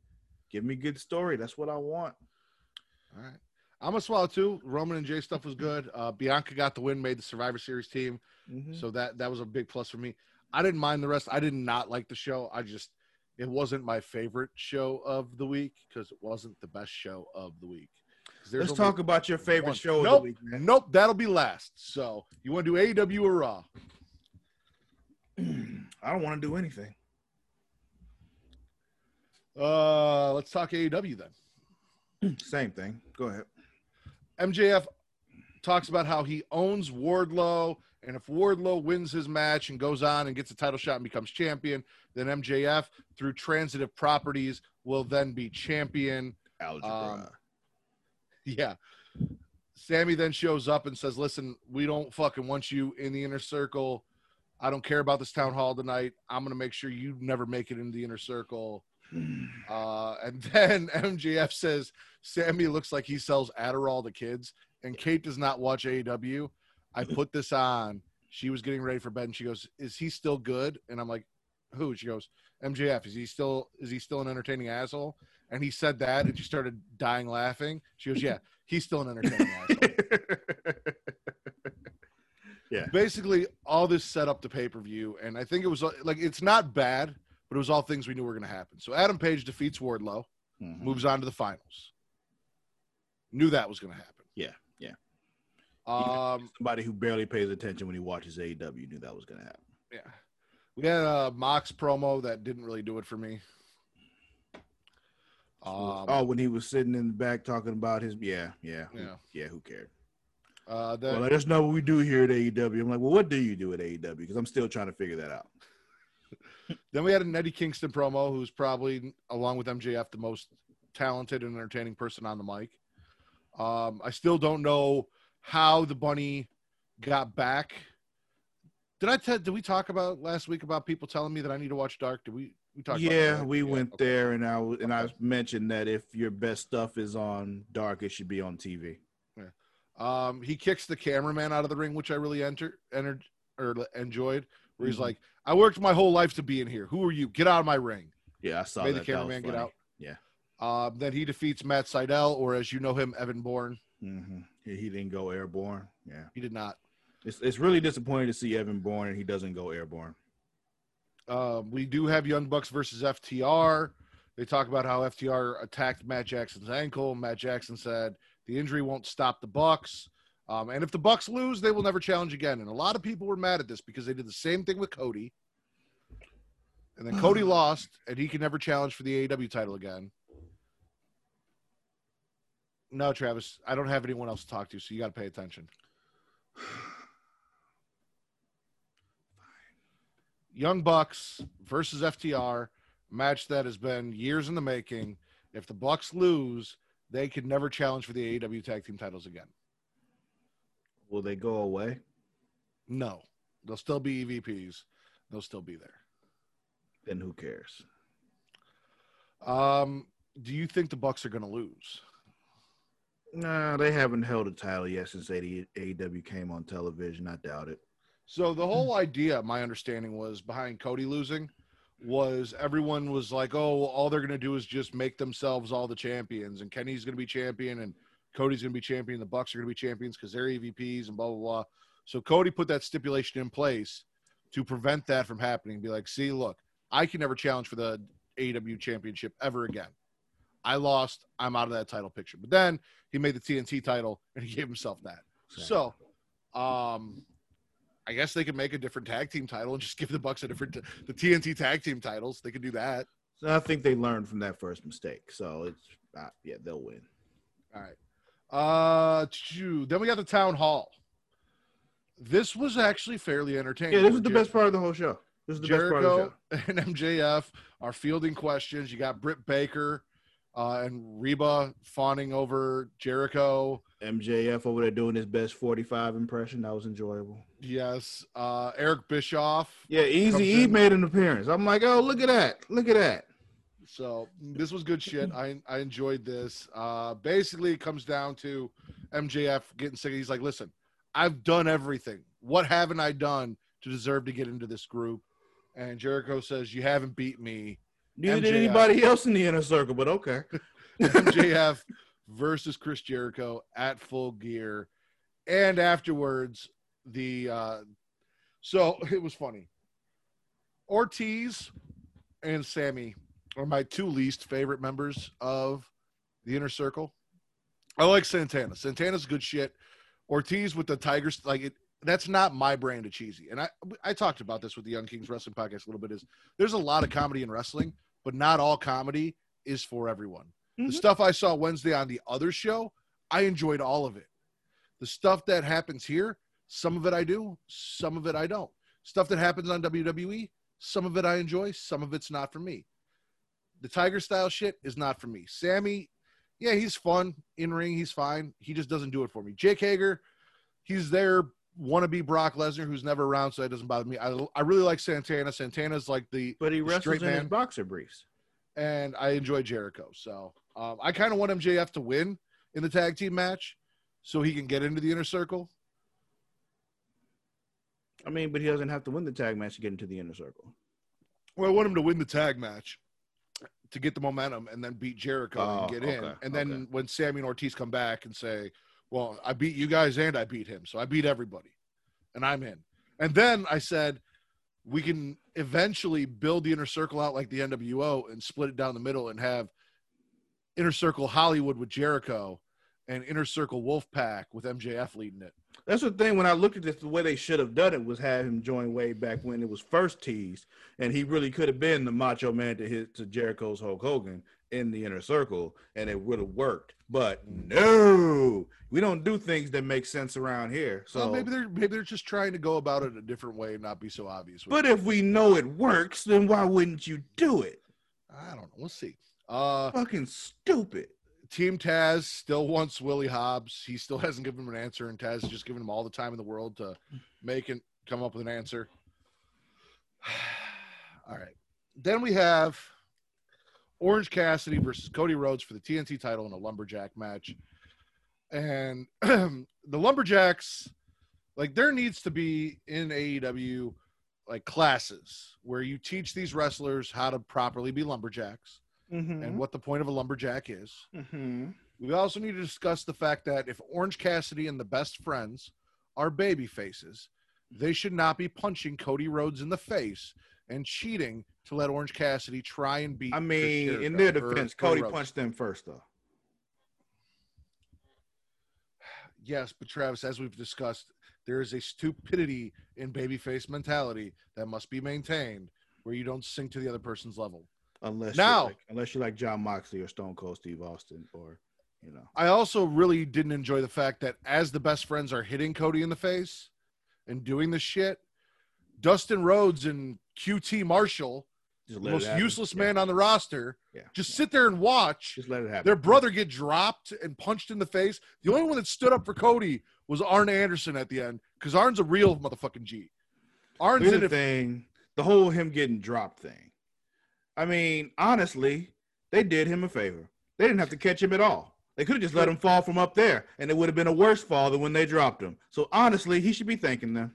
Give me good story. That's what I want. All right. I'm gonna swallow too. Roman and Jey stuff was good. Uh, Bianca got the win, made the Survivor Series team, Mhm. so that that was a big plus for me. I didn't mind the rest. I did not like the show. I just it wasn't my favorite show of the week because it wasn't the best show of the week. Let's talk about your favorite one. show of Nope. the week. Nope, that'll be last. So you want to do AEW or Raw? (clears throat) I don't want to do anything. Uh, let's talk AEW then. (clears throat) Same thing. Go ahead. MJF talks about how he owns Wardlow, and if Wardlow wins his match and goes on and gets a title shot and becomes champion, then MJF, through transitive properties, will then be champion. Algebra. Um, Yeah. Sammy then shows up and says, Listen, we don't fucking want you in the inner circle. I don't care about this town hall tonight. I'm going to make sure you never make it into the inner circle. (sighs) Uh, and (laughs) then MJF says Sammy looks like he sells Adderall to kids, and Kate does not watch AEW. I put this on. She was getting ready for bed, and she goes, "Is he still good?" And I'm like, "Who?" She goes, "MJF. Is he still? Is he still an entertaining asshole?" And he said that, and she started dying laughing. She goes, "Yeah, (laughs) he's still an entertaining asshole." (laughs) Basically, all this set up the pay per view, and I think it was like it's not bad, but it was all things we knew were going to happen. So Adam Page defeats Wardlow Mhm. moves on to the finals. Knew that was going to happen. Yeah, yeah. Um, Somebody who barely pays attention when he watches AEW knew that was going to happen. yeah. We had a Mox promo that didn't really do it for me. Um, oh, when he was sitting in the back talking about his, yeah, yeah, who- Yeah. yeah. Who cared? uh, then, well, that's not what we do here at AEW. I'm like, well, what do you do at AEW? Because I'm still trying to figure that out. (laughs) then we had an Eddie Kingston promo, who's probably, along with MJF, the most talented and entertaining person on the mic. Um, I still don't know how the bunny got back. Did I tell? Did we talk about last week about people telling me that I need to watch Dark? Did we? We Yeah, that, we went okay. there, and I and I mentioned that if your best stuff is on Dark, it should be on TV. Um, he kicks the cameraman out of the ring, which I really entered, entered or enjoyed. Where he's Mhm. like, "I worked my whole life to be in here. Who are you? Get out of my ring." Yeah, I saw Made that. the That cameraman get out. Yeah. Um, then he defeats Matt Sydal, or as you know him, Evan Bourne. hmm He, he didn't go airborne. Yeah, He did not. it's it's really disappointing to see Evan Bourne and he doesn't go airborne. Um, we do have Young Bucks versus FTR. They talk about how FTR attacked Matt Jackson's ankle. Matt Jackson said the injury won't stop the Bucks. Um, and if the Bucks lose, they will never challenge again. And a lot of people were mad at this because they did the same thing with Cody. And then Cody (sighs) lost, and he can never challenge for the AEW title again. No, Travis, I don't have anyone else to talk to, so you got to pay attention. (sighs) (sighs) Young Bucks versus FTR, match that has been years in the making. If the Bucks lose, they could never challenge for the AEW tag team titles again. Will they go away? No, they'll still be EVPs. They'll still be there. Then who cares? Um, do you think the Bucks are going to lose? Nah, they haven't held a title yet since AEW came on television. I doubt it. So the whole idea, my understanding was behind Cody losing was everyone was like, "Oh, all they're going to do is just make themselves all the champions, and Kenny's going to be champion, and Cody's going to be champion, the Bucks are going to be champions because they're EVPs, and blah blah blah." So Cody put that stipulation in place to prevent that from happening. Be like, see, look, I can never challenge for the AW championship ever again. I lost. I'm out of that title picture. But then he made the TNT title and he gave himself that. So, um, I guess they could make a different tag team title and just give the Bucks a different the TNT tag team titles. They could do that. So I think they learned from that first mistake. So it's uh, yeah, they'll win. All right. Uh, then we got the town hall. This was actually fairly entertaining. Yeah, this is the best part of the whole show. This is the best part of the Jericho show. (laughs) and MJF are fielding questions. You got Britt Baker uh, and Reba fawning over Jericho. MJF over there doing his best 45 impression. That was enjoyable. Yes. Uh, Eric Bischoff. Yeah, Easy E made an appearance. I'm like, oh, look at that. Look at that. So this was good shit. I I enjoyed this. Uh, basically, it comes down to MJF getting sick. He's like, listen, I've done everything. What haven't I done to deserve to get into this group? And Jericho says, you haven't beat me. Neither did anybody else in the inner circle, but okay. (laughs) MJF versus Chris Jericho at full gear. And afterwards, the uh so (laughs) it was funny. Ortiz and Sammy are my two least favorite members of the inner circle. I like Santana. Santana's good shit. Ortiz with the Tigers, like it, that's not my brand of cheesy. And I I talked about this with the Young Kings Wrestling Podcast a little bit. Is there's a lot of comedy in wrestling, but not all comedy is for everyone. The Mhm. stuff I saw Wednesday on the other show, I enjoyed all of it. The stuff that happens here, some of it I do, some of it I don't. Stuff that happens on WWE, some of it I enjoy, some of it's not for me. The Tiger style shit is not for me. Sammy, yeah, he's fun in ring, he's fine. He just doesn't do it for me. Jake Hager, he's there wannabe Brock Lesnar who's never around, so that doesn't bother me. I, I really like Santana. Santana's like the But he wrestles straight in his boxer briefs. and I enjoy Jericho. So um, I kind of want MJF to win in the tag team match so he can get into the inner circle. I mean, but he doesn't have to win the tag match to get into the inner circle. Well, I want him to win the tag match to get the momentum and then beat Jericho Oh, and get in. And then okay. when Sammy and Ortiz come back and say, Well, I beat you guys and I beat him. So I beat everybody and I'm in. And then I said, We can eventually build the inner circle out like the NWO and split it down the middle and have inner circle Hollywood with Jericho and inner circle Wolfpack with MJF leading it. That's the thing. When I looked at this, the way they should have done it was have him join way back when it was first teased, and he really could have been the Macho Man to his to Jericho's Hulk Hogan in the inner circle, and it would have worked. But no, we don't do things that make sense around here. So So maybe they're maybe they're just trying to go about it a different way and not be so obvious. But if we know it works, then why wouldn't you do it? I don't know. We'll see. Uh Fucking stupid. Team Taz still wants Willie Hobbs. He still (laughs) hasn't given him an answer, and Taz has just given him all the time in the world to make and come up with an answer. (sighs) all right. Then we have Orange Cassidy versus Cody Rhodes for the TNT title in a lumberjack match. And (clears throat) the lumberjacks, like there needs to be in AEW like classes where you teach these wrestlers how to properly be lumberjacks Mm-hmm. and what the point of a lumberjack is. mm-hmm. We also need to discuss the fact that if Orange Cassidy and the best friends are baby faces, they should not be punching Cody Rhodes in the face and cheating to let Orange Cassidy try and beat. I mean, in their defense, Cody Rhodes. punched them first, though. Yes, but Travis, as we've discussed, there is a stupidity in babyface mentality that must be maintained, where you don't sink to the other person's level. Unless Now- you're like, unless you're like Jon Moxley or Stone Cold Steve Austin, or you know, I also really didn't enjoy the fact that as the best friends are hitting Cody in the face and doing this shit, Dustin Rhodes and QT Marshall, the most useless Yeah, man on the roster, Yeah, just yeah. sit there and watch just let it happen. their brother get dropped and punched in the face. The only one that stood up for Cody was Arn Anderson at the end because Arn's a real motherfucking G. Arn's in the thing: the whole him getting dropped thing. I mean, honestly, they did him a favor. They didn't have to catch him at all. They could have just let him fall from up there, and it would have been a worse fall than when they dropped him. So honestly, he should be thanking them.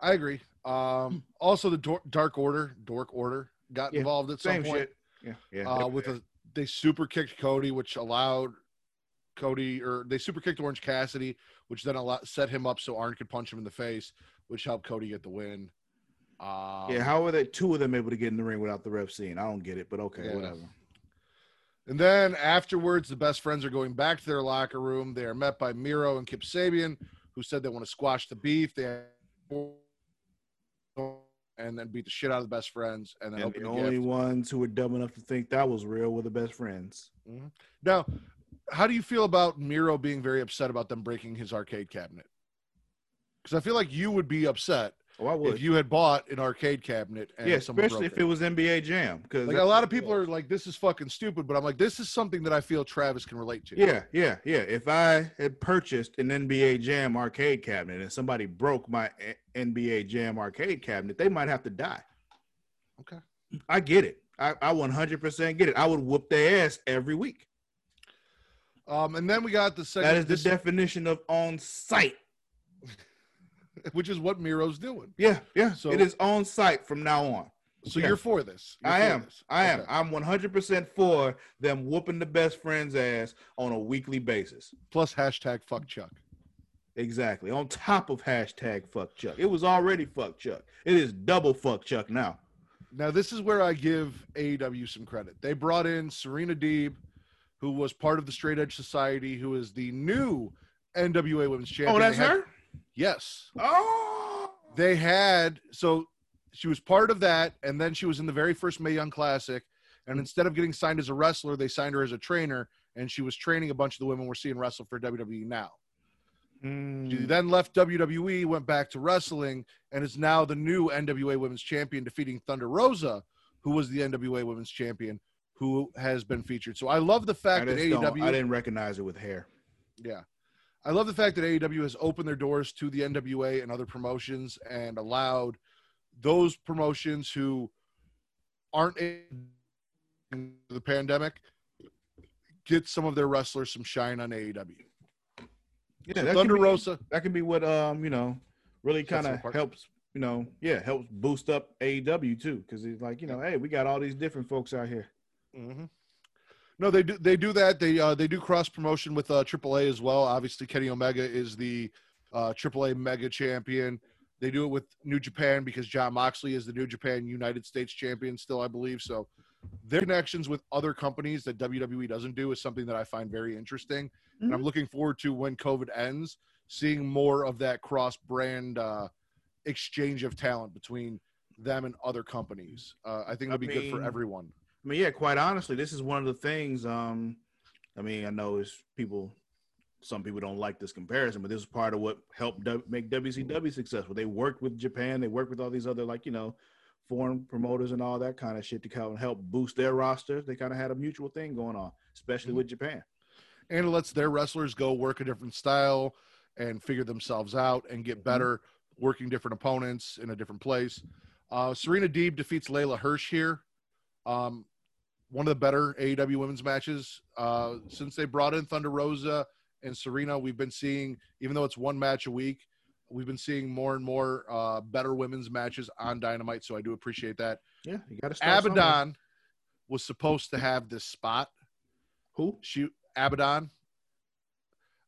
I agree. Um, also, the Dor- Dark Order, Dork Order, got Yeah, involved at some point. shit. Yeah, yeah. uh, with a they super kicked Cody, which allowed Cody, or they super kicked Orange Cassidy, which then a lot set him up so Arn could punch him in the face, which helped Cody get the win. Um, yeah, how are they two of them able to get in the ring without the ref seeing? I don't get it, but okay, Yeah. whatever. And then afterwards, the best friends are going back to their locker room. They are met by Miro and Kip Sabian, who said they want to squash the beef. They and then beat the shit out of the best friends, and then And the only gift. ones who were dumb enough to think that was real were the best friends. Now, how do you feel about Miro being very upset about them breaking his arcade cabinet? Because I feel like you would be upset Oh, I would. if you had bought an arcade cabinet and yeah, especially if it was NBA Jam. Because Like a lot of people are like, "This is fucking stupid," but I'm like, "This is something that I feel Travis can relate to." Yeah, yeah, yeah. If I had purchased an NBA Jam arcade cabinet and somebody broke my NBA Jam arcade cabinet, they might have to die. Okay. I get it. I, I 100% get it. I would whoop their ass every week. Um, and then we got the That second, is the definition of on site. (laughs) which is what Miro's doing. Yeah, yeah. So- it is on site from now on. So Yeah. you're for this? You're I for am. this. I am. Okay. I'm 100% for them whooping the best friend's ass on a weekly basis. Plus hashtag fuck Chuck. Exactly. On top of hashtag fuck Chuck. It was already fuck Chuck. It is double fuck Chuck now. Now this is where I give AEW some credit. They brought in Serena Deeb, who was part of the Straight Edge Society, who is the new NWA Women's oh, Champion. Oh, that's her? Yes. Oh. they had so she was part of that and then she was in the very first Mae Young Classic and instead of getting signed as a wrestler they signed her as a trainer and she was training a bunch of the women we're seeing wrestle for WWE now. She Mm, then left WWE, went back to wrestling, and is now the new NWA Women's Champion, defeating Thunder Rosa, who was the NWA Women's Champion, who has been featured. So I love the fact that AEW I didn't recognize it with hair. yeah. I love the fact that AEW has opened their doors to the NWA and other promotions and allowed those promotions who aren't in the pandemic get some of their wrestlers some shine on AEW. Yeah, So that Thunder be, Rosa, That can be what um you know really kind of helps you know yeah helps boost up AEW too because it's like you know hey we got all these different folks out here. Mhm. No, they do. They do that. They uh, they do cross promotion with uh, AAA as well. Obviously, Kenny Omega is the uh, AAA Mega Champion. They do it with New Japan because Jon Moxley is the New Japan United States Champion still, I believe. So their connections with other companies that WWE doesn't do is something that I find very interesting, and I'm looking forward to when COVID ends, seeing more of that cross brand uh, exchange of talent between them and other companies. Uh, I think it'll I be good for everyone. I mean yeah quite honestly this is one of the things um I mean I know it's people some people don't like this comparison but this is part of what helped w- make WCW successful. They worked with Japan, they worked with all these other like you know foreign promoters and all that kind of shit to kind of help boost their rosters. They kind of had a mutual thing going on, especially Mhm. with Japan. and it lets their wrestlers go work a different style and figure themselves out and get better working different opponents in a different place. Uh, Serena Deeb defeats Leyla Hirsch here. Um, one of the better AEW women's matches uh, since they brought in Thunder Rosa and Serena. We've been seeing, even though it's one match a week, we've been seeing more and more uh, better women's matches on Dynamite. So I do appreciate that. Yeah, you got to start somewhere. Abaddon was supposed to have this spot Who? she Abaddon.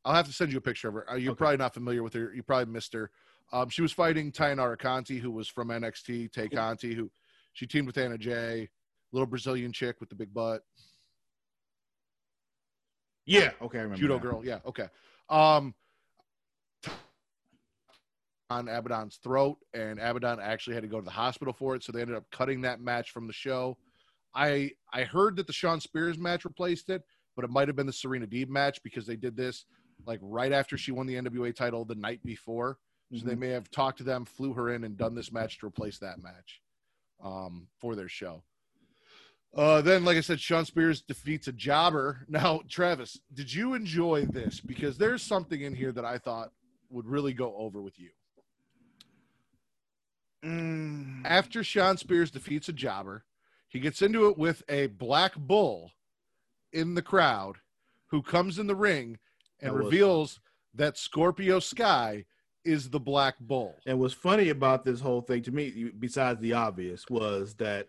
I'll have to send you a picture of her. Uh, You're Okay. probably not familiar with her. You probably missed her. Um, she was fighting Tainara Conti, who was from NXT. Tay Conti, who she teamed with Anna Jay, little Brazilian chick with the big butt, Yeah. Okay, I remember. judo now. girl. Yeah, okay. Um, on Abaddon's throat, and Abaddon actually had to go to the hospital for it, so they ended up cutting that match from the show. I I heard that the Shawn Spears match replaced it, but it might have been the Serena Deeb match because they did this like right after she won the NWA title the night before. So they Mhm. may have talked to them, flew her in, and done this match to replace that match um, for their show. Uh, then, like I said, Shawn Spears defeats a jobber. (laughs) Now, Travis, did you enjoy this? Because there's something in here that I thought would really go over with you. Mm, After Shawn Spears defeats a jobber, he gets into it with a black bull in the crowd who comes in the ring and That reveals that Scorpio Sky is the black bull. And what's funny about this whole thing to me, besides the obvious, was that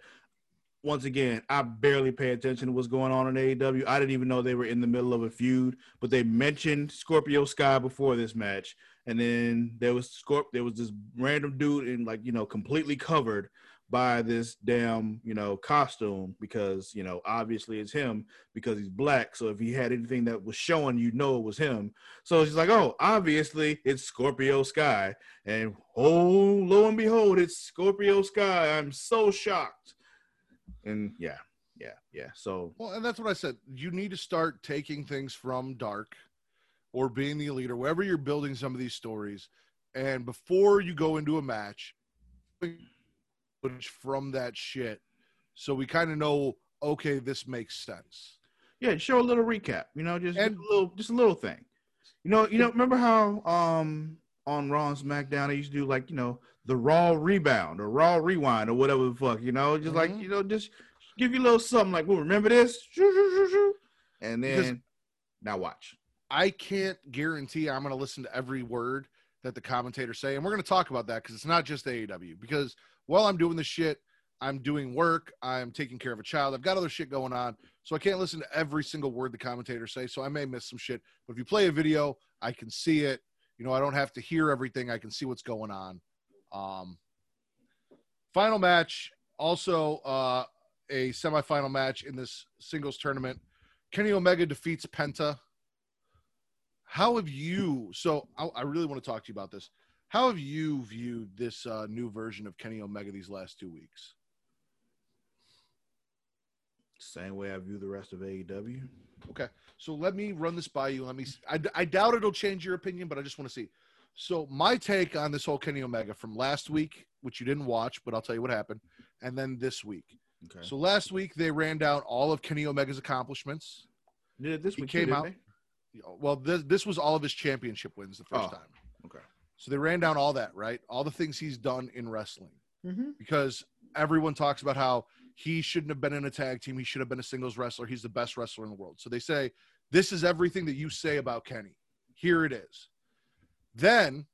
once again, I barely pay attention to what's going on in AEW. I didn't even know they were in the middle of a feud, but they mentioned Scorpio Sky before this match, and then there was Scorp. There was this random dude in like you know completely covered by this damn you know costume because you know obviously it's him because he's black. So if he had anything that was showing, you know it was him. So she's like, oh, obviously it's Scorpio Sky, and oh, lo and behold, it's Scorpio Sky. I'm so shocked and yeah, yeah, yeah. So Well, and that's what I said. You need to start taking things from Dark or being the elite or wherever you're building some of these stories. And before you go into a match, footage from that shit. So we kind of know, okay, this makes sense. yeah, show a little recap. You know, just, And- just a little, just a little thing. You know, you know. Remember how um on Raw and SmackDown they used to do like you know the Raw rebound or Raw rewind or whatever the fuck. You know, just like Mhm. you know, just give you a little something like, well, remember this, and then Because- now watch. I can't guarantee I'm going to listen to every word that the commentators say. And we're going to talk about that because it's not just AEW. Because while I'm doing this shit, I'm doing work, I'm taking care of a child, I've got other shit going on. So I can't listen to every single word the commentators say. So I may miss some shit. But if you play a video, I can see it. You know, I don't have to hear everything, I can see what's going on. Um, final match, also uh, a semifinal match in this singles tournament. Kenny Omega defeats Penta. How have you? So I, I really want to talk to you about this. How have you viewed this uh, new version of Kenny Omega these last two weeks? Same way I view the rest of AEW. Okay, so let me run this by you. Let me. I, I doubt it'll change your opinion, but I just want to see. So my take on this whole Kenny Omega from last week, which you didn't watch, but I'll tell you what happened, and then this week. Okay. So last week they ran down all of Kenny Omega's accomplishments. Did it this he week came too, out- didn't Well, this this was all of his championship wins the first Oh. time. Okay. So they ran down all that, right? All the things he's done in wrestling. Mm-hmm. because everyone talks about how he shouldn't have been in a tag team. He should have been a singles wrestler. He's the best wrestler in the world. So they say, This is everything that you say about Kenny. Here it is. Then,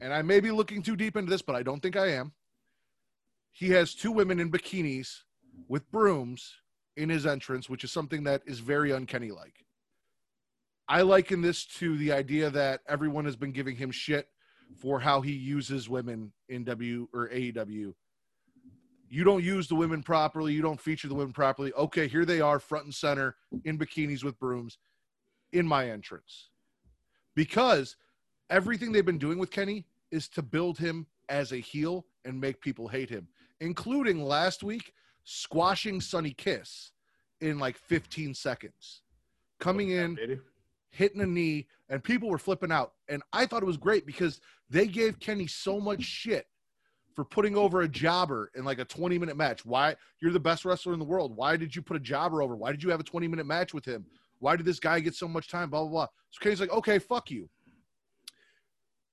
and I may be looking too deep into this, but I don't think I am. He has two women in bikinis with brooms in his entrance, which is something that is very unkenny like. I liken this to the idea that everyone has been giving him shit for how he uses women in W or AEW. You don't use the women properly. You don't feature the women properly. Okay, here they are, front and center, in bikinis with brooms, in my entrance. Because everything they've been doing with Kenny is to build him as a heel and make people hate him, including last week squashing Sonny Kiss in like 15 seconds, coming in hitting a knee, and people were flipping out. And I thought it was great because they gave Kenny so much shit for putting over a jobber in like a 20 minute match. Why? You're the best wrestler in the world. Why did you put a jobber over? Why did you have a 20 minute match with him? Why did this guy get so much time? Blah, blah, blah. So Kenny's like, okay, fuck you.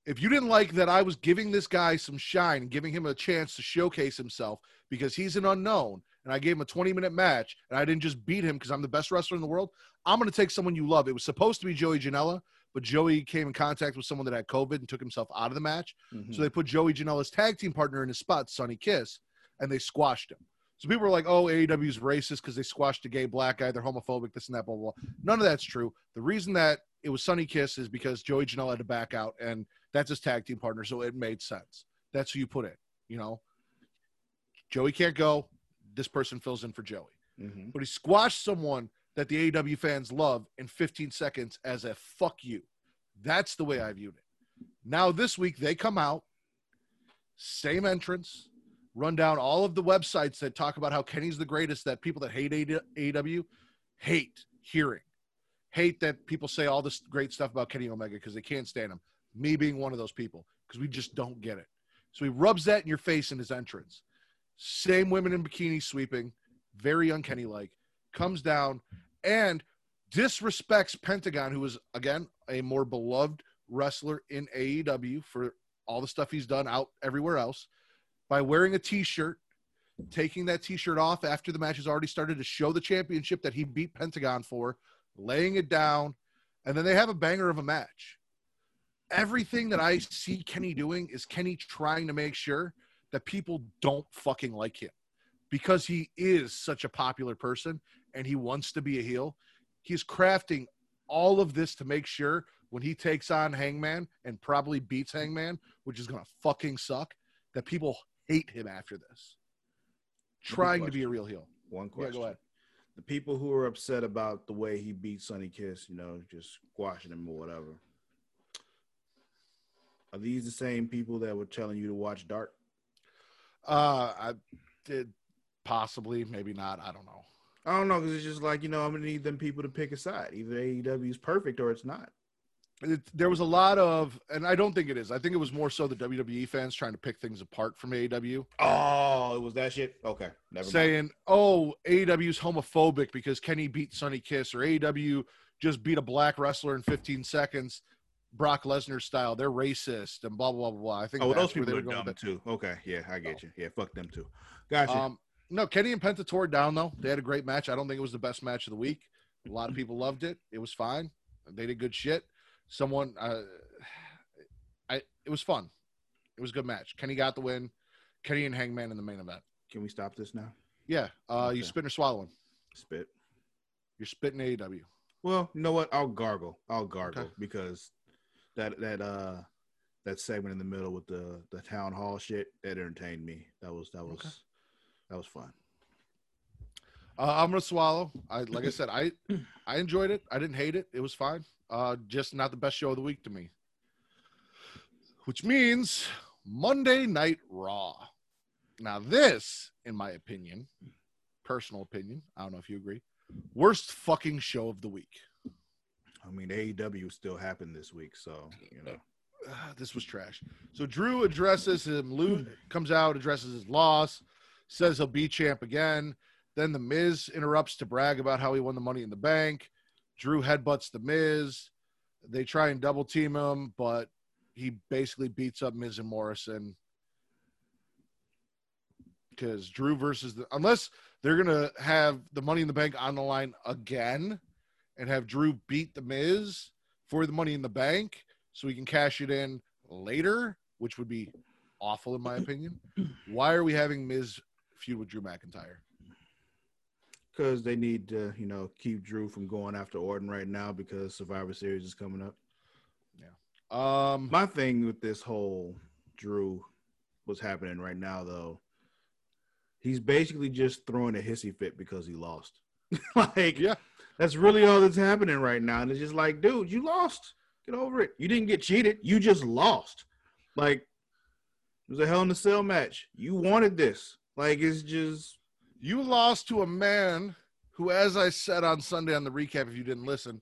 If you didn't like that, I was giving this guy some shine and giving him a chance to showcase himself because he's an unknown, and I gave him a 20 minute match, and I didn't just beat him because I'm the best wrestler in the world. I'm going to take someone you love. It was supposed to be Joey Janela, but Joey came in contact with someone that had COVID and took himself out of the match. Mhm. So they put Joey Janela's tag team partner in his spot, Sonny Kiss, and they squashed him. So people were like, oh, AEW's racist because they squashed a gay black guy. They're homophobic, this and that, blah, blah, blah. None of that's true. The reason that it was Sonny Kiss is because Joey Janela had to back out, and that's his tag team partner. So it made sense. That's who you put in, you know? Joey can't go. This person fills in for Joey Mhm. but he squashed someone that the AEW fans love in 15 seconds as a fuck you. That's the way I viewed it. Now this week they come out, same entrance, run down all of the websites that talk about how Kenny's the greatest that people that hate AEW hate hearing. Hate that people say all this great stuff about Kenny Omega because they can't stand him. Me being one of those people because we just don't get it. So he rubs that in your face in his entrance. Same women in bikini sweeping, very uncanny like, comes down and disrespects Pentagon, who is again a more beloved wrestler in AEW for all the stuff he's done out everywhere else, by wearing a t-shirt, taking that t-shirt off after the match has already started to show the championship that he beat Pentagon for, laying it down, and then they have a banger of a match. Everything that I see Kenny doing is Kenny trying to make sure that people don't fucking like him. because he is such a popular person and he wants to be a heel, he's crafting all of this to make sure when he takes on Hangman and probably beats Hangman, which is going to fucking suck, that people hate him after this. Trying to be a real heel. One Yeah, question. go ahead. The people who are upset about the way he beat Sonny Kiss, you know, just squashing him or whatever. Are these the same people that were telling you to watch Dark? Uh, I did possibly, maybe not. I don't know. I don't know because it's just like you know I'm gonna need them people to pick a side. Either AEW is perfect or it's not. It, there was a lot of, and I don't think it is. I think it was more so the WWE fans trying to pick things apart from AEW, Oh, it was that shit. Okay, never mind. saying, "Oh, AEW's homophobic because Kenny beat Sonny Kiss, or AEW just beat a black wrestler in 15 seconds, Brock Lesnar style. They're racist and blah blah blah blah." I think Oh, those people they are dumb too. Okay, yeah, I get you. Yeah, fuck them too. Gotcha. Um, no, Kenny and Penta tore it down though. They had a great match. I don't think it was the best match of the week. A lot of people loved it. It was fine. They did good shit. Someone, uh, I, it was fun. It was a good match. Kenny got the win. Kenny and Hangman in the main event. Can we stop this now? Yeah, uh, you Okay. spitting or swallowing? Spit. You're spitting AEW. Well, you know what? I'll gargle. I'll gargle Okay. because that that uh that segment in the middle with the the town hall shit that entertained me. That was that was Okay. that was fun. Uh, I'm gonna swallow. I like I (laughs) said, I I enjoyed it. I didn't hate it. It was fine. Uh, just not the best show of the week to me. Which means Monday Night Raw. Now this, in my opinion, personal opinion, I don't know if you agree, worst fucking show of the week. I mean, AEW still happened this week, so you know. Ah, this was trash. So Drew addresses him. Lou comes out, addresses his loss, says he'll be champ again. Then the Miz interrupts to brag about how he won the Money in the Bank. Drew headbutts the Miz. They try and double team him, but he basically beats up Miz and Morrison. Because Drew versus the unless they're gonna have the Money in the Bank on the line again, and have Drew beat the Miz for the Money in the Bank, so we can cash it in later, which would be awful in my opinion. (clears throat) Why are we having Miz feud with Drew McIntyre? Because they need to, you know, keep Drew from going after Orton right now because Survivor Series is coming up. Yeah. Um, My thing with this whole Drew, what's happening right now though, he's basically just throwing a hissy fit because he lost. (laughs) like, yeah, that's really all that's happening right now. And it's just like, dude, you lost. Get over it. You didn't get cheated. You just lost. Like, it was a hell in a cell match. You wanted this. Like, it's just you lost to a man who, as I said on Sunday on the recap, if you didn't listen,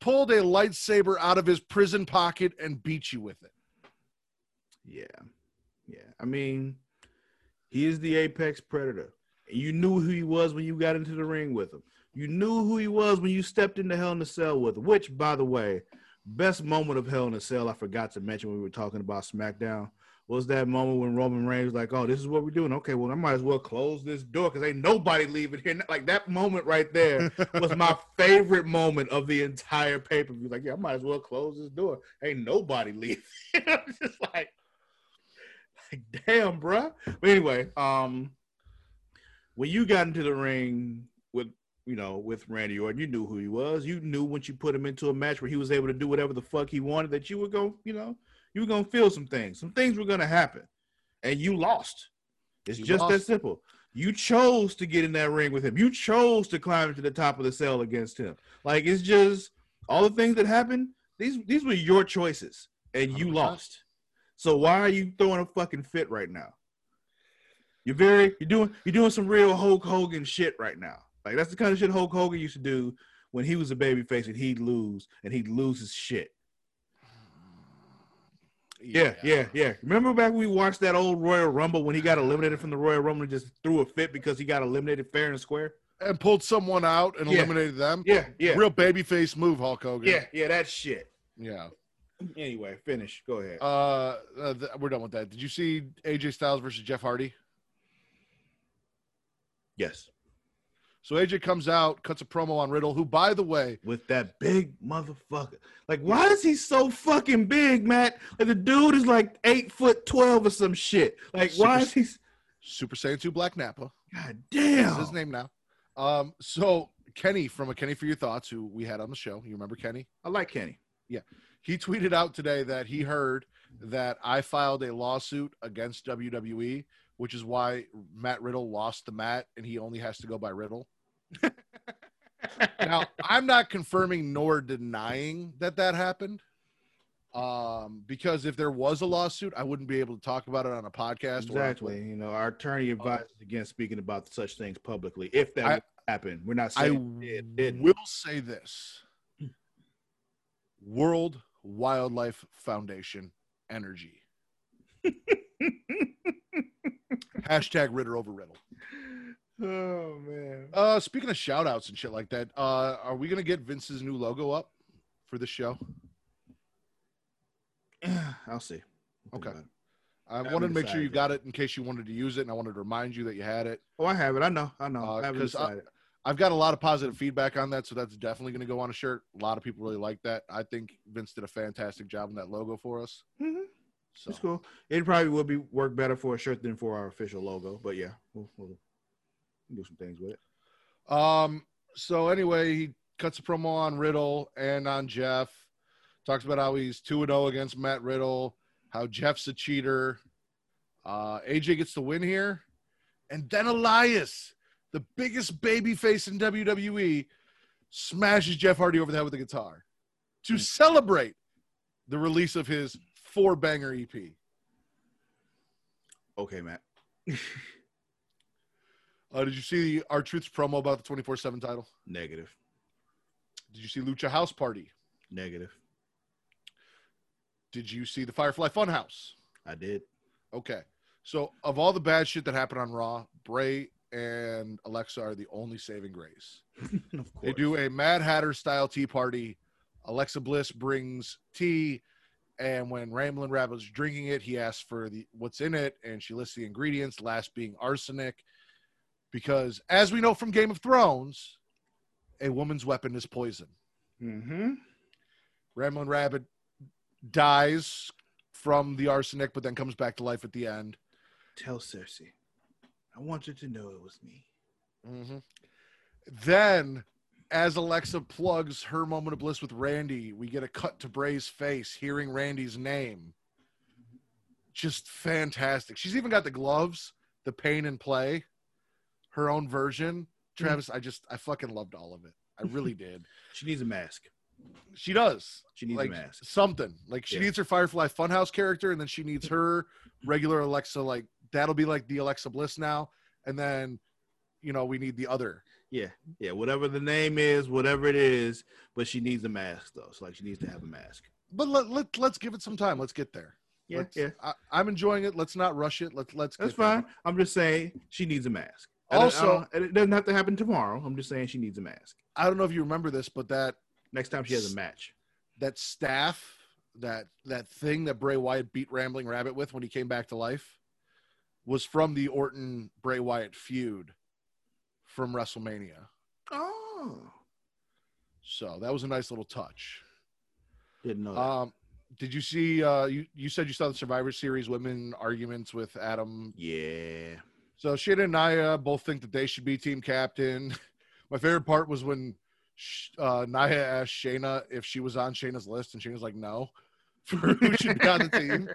pulled a lightsaber out of his prison pocket and beat you with it. Yeah. Yeah. I mean, he is the apex predator. And you knew who he was when you got into the ring with him. You knew who he was when you stepped into Hell in a Cell with him, which, by the way, best moment of Hell in a Cell I forgot to mention when we were talking about SmackDown was that moment when Roman Reigns was like, oh, this is what we're doing. Okay, well, I might as well close this door because ain't nobody leaving here. Like that moment right there (laughs) was my favorite moment of the entire pay-per-view. Like, yeah, I might as well close this door. Ain't nobody leaving. (laughs) I'm just like, like, (laughs) damn, bruh. But anyway, um, when you got into the ring with you know with Randy Orton, you knew who he was. You knew once you put him into a match where he was able to do whatever the fuck he wanted, that you were going, you know, you were gonna feel some things. Some things were gonna happen, and you lost. It's You just that simple. You chose to get in that ring with him. You chose to climb to the top of the cell against him. Like it's just all the things that happened. These these were your choices, and you 100%. lost. So why are you throwing a fucking fit right now? You're very you're doing you're doing some real Hulk Hogan shit right now. Like that's the kind of shit Hulk Hogan used to do when he was a babyface and he'd lose and he'd lose his shit. Yeah, yeah, yeah. Remember back when we watched that old Royal Rumble when he got eliminated from the Royal Rumble and just threw a fit because he got eliminated fair and square? And pulled someone out and Yeah. eliminated them. Yeah, yeah. Real babyface move, Hulk Hogan. Yeah, yeah, that shit. Yeah. Anyway, finish. Go ahead. Uh, uh th- we're done with that. Did you see AJ Styles versus Jeff Hardy? yes. So AJ comes out, cuts a promo on Riddle, who, by the way, with that big motherfucker. Like, why is he so fucking big, Matt? Like the dude is like eight foot twelve or some shit. Like, why is he? Super Saiyan 2 Black Nappa. God That's damn. his name now. Um, so Kenny from a Kenny for Your Thoughts, who we had on the show, you remember Kenny? I like Kenny. He tweeted out today that he heard that I filed a lawsuit against WWE, which is why Matt Riddle lost the mat and he only has to go by Riddle. now, I'm not confirming nor denying that that happened. Um, because if there was a lawsuit, I wouldn't be able to talk about it on a podcast. or Exactly. You know, our attorney advises against speaking about such things publicly if that I- would happen. We're not I saying it didn't. will say this World Wildlife Foundation energy. (laughs) Hashtag Ridder over Riddle. oh man. Uh, speaking of shout outs and shit like that, uh, are we to get Vince's new logo up for the show? (clears throat) I'll see. We'll Okay. I wanted to make sure you yet. got it in case you wanted to use it, and I wanted to remind you that you had it. Oh, I have it. I know. I know. Uh, I haven't 'cause I- decided. I've got a lot of positive feedback on that, so that's definitely going to go on a shirt. A lot of people really like that. I think Vince did a fantastic job on that logo for us. Mhm. So It's cool. It probably would be work better for a shirt than for our official logo, but yeah, we'll, we'll do some things with it. Um. So anyway, he cuts a promo on Riddle and on Jeff. Talks about how he's two and zero against Matt Riddle. How Jeff's a cheater. Uh, AJ gets the win here, and then Elias, the biggest baby face in WWE, smashes Jeff Hardy over the head with a guitar to celebrate the release of his four banger EP. Okay, Matt. (laughs) Uh, did you see R-Truth's promo about the twenty four seven title? Negative. Did you see Lucha House Party? Negative. Did you see the Firefly Funhouse? I did. Okay. So of all the bad shit that happened on Raw, Bray and Alexa are the only saving grace. (laughs) of course. They do a Mad Hatter style tea party. Alexa Bliss brings tea, and when Ramblin' Rabbit's drinking it, he asks for the what's in it, and she lists the ingredients, last being arsenic. Because as we know from Game of Thrones, a woman's weapon is poison. Mm-hmm. Ramblin' Rabbit dies from the arsenic, but then comes back to life at the end. Tell Cersei. I want her to know it was me. Mm-hmm. Then, as Alexa plugs her moment of bliss with Randy, we get a cut to Bray's face, hearing Randy's name. Just fantastic. She's even got the gloves, the pain and play, her own version. Travis, I just, I fucking loved all of it. I really (laughs) did. She needs a mask. She does. She needs like a mask. something. Like she Yeah. needs her Firefly Funhouse character, and then she needs her regular Alexa. Like that'll be like the Alexa Bliss now, and then you know we need the other. Yeah, yeah. Whatever the name is, whatever it is, but she needs a mask though. So like she needs to have a mask. But let, let let's give it some time. Let's get there. Yeah, Let's- yeah. I, I'm enjoying it. Let's not rush it. Let's let's. That's get there. fine. I'm just saying she needs a mask. And I- I Also- it doesn't have to happen tomorrow. I'm just saying she needs a mask. I don't know if you remember this, but that Next time she has a match. that staff, that that thing that Bray Wyatt beat Rambling Rabbit with when he came back to life, was from the Orton Bray Wyatt feud from WrestleMania. Oh, So that was a nice little touch. didn't know. That. Um, did you see? Uh, you you said you saw the Survivor Series women arguments with Adam. yeah. So Shayna and Nia both think that they should be team captain. (laughs) My favorite part was when uh, Nia asked Shayna if she was on Shayna's list, and Shayna's like, "No." For who should be on the team.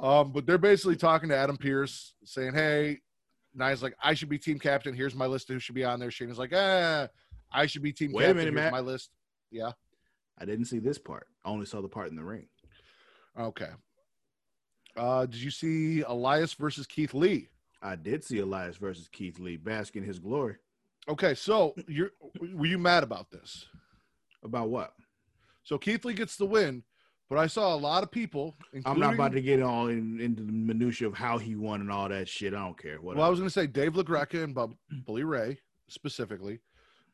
Um, but they're basically talking to Adam Pearce, saying, "Hey." Nia's like, I should be team captain. Here's my list of who should be on there. Shayna's like, ah, I should be team Wait a captain. minute, Here's Matt. my list. Yeah. I didn't see this part. I only saw the part in the ring. Okay. Uh, did you see Elias versus Keith Lee? I did see Elias versus Keith Lee bask in his glory. Okay, so you're were you mad about this? About what? So Keith Lee gets the win, but I saw a lot of people. I'm not about to get all in, into the minutia of how he won and all that shit. I don't care. Whatever. Well, I was going to say Dave LaGreca and Bub- (clears throat) Bully Ray specifically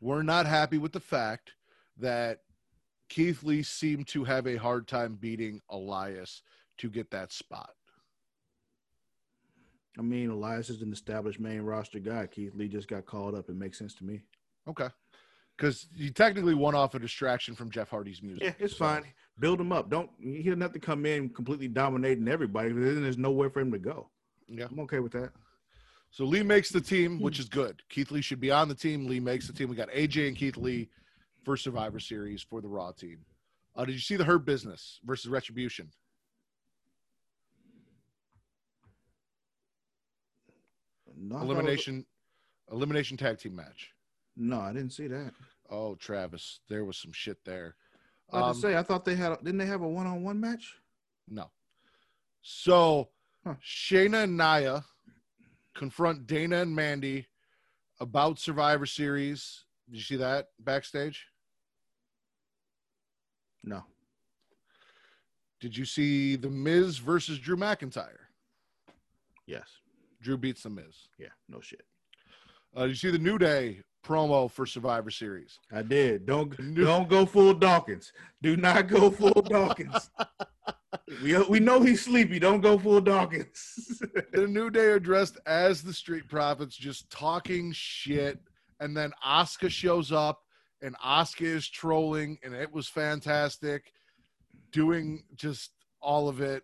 were not happy with the fact that Keith Lee seemed to have a hard time beating Elias to get that spot. I mean, Elias is an established main roster guy. Keith Lee just got called up. It makes sense to me. Okay. Because he technically won off a distraction from Jeff Hardy's music. Yeah, it's So- fine. Build him up. Don't he doesn't have to come in completely dominating everybody. Then there's nowhere for him to go. Yeah. I'm okay with that. So Lee makes the team, which is good. Keith Lee should be on the team. Lee makes the team. We got AJ and Keith Lee for Survivor Series for the Raw team. Uh, did you see the Hurt Business versus Retribution? No, I thought Elimination, elimination tag team match. No, I didn't see that. Oh, Travis, there was some shit there. I was Um, to say, I thought they had. Didn't they have a one-on-one match? No. So Huh. Shayna and Nia confront Dana and Mandy about Survivor Series. Did you see that backstage? No. Did you see The Miz versus Drew McIntyre? Yes. Drew beats The Miz. Yeah. No shit. Uh, did you see the New Day promo for Survivor Series? I did. Don't (laughs) don't go full Dawkins. Do not go full Dawkins. (laughs) we we know he's sleepy. Don't go full Dawkins. the (laughs) New Day are dressed as the Street Profits, just talking shit. And then Asuka shows up, and Asuka is trolling, and it was fantastic. Doing just all of it.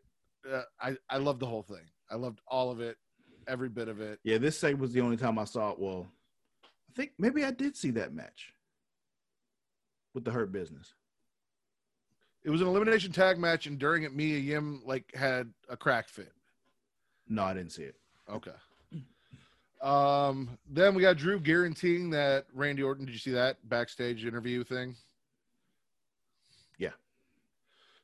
Uh, I I loved the whole thing. I loved all of it, every bit of it. yeah, this segment was the only time I saw it. Well, I think maybe I did see that match with the Hurt Business. It was an elimination tag match, and during it, Mia Yim like had a crack fit. No, I didn't see it. Okay. Um, then we got Drew guaranteeing that Randy Orton. Did you see that backstage interview thing? Yeah.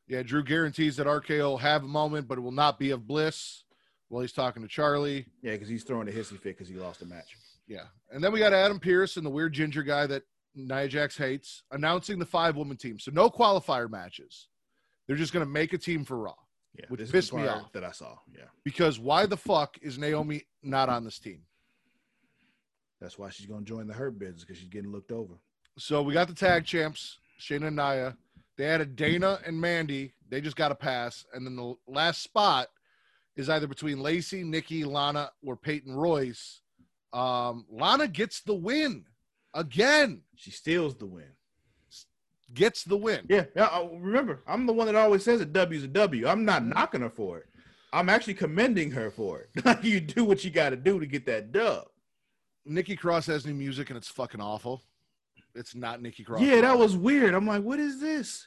Yeah, Drew guarantees that RKO will have a moment, but it will not be of bliss while he's talking to Charly. Yeah, because he's throwing a hissy fit because he lost a match. Yeah. And then we got Adam Pearce and the weird ginger guy that Nia Jax hates announcing the five woman team. So no qualifier matches. They're just going to make a team for Raw. Yeah, Which pissed me off. that I saw. Yeah, Because why the fuck is Naomi not on this team? that's why she's gonna join the Hurt Business because she's getting looked over. So we got the tag champs, Shayna and Nia. They added Dana and Mandy. They just got a pass. And then the last spot is either between Lacey, Nikki, Lana, or Peyton Royce. Um, Lana gets the win again. She steals the win. Gets the win. Yeah, yeah. uh, Remember, I'm the one that always says a W's a W. I'm not knocking her for it. I'm actually commending her for it. (laughs) Like you do what you got to do to get that dub. Nikki Cross has new music and it's fucking awful. It's not Nikki Cross. Yeah, that was weird. I'm like, what is this?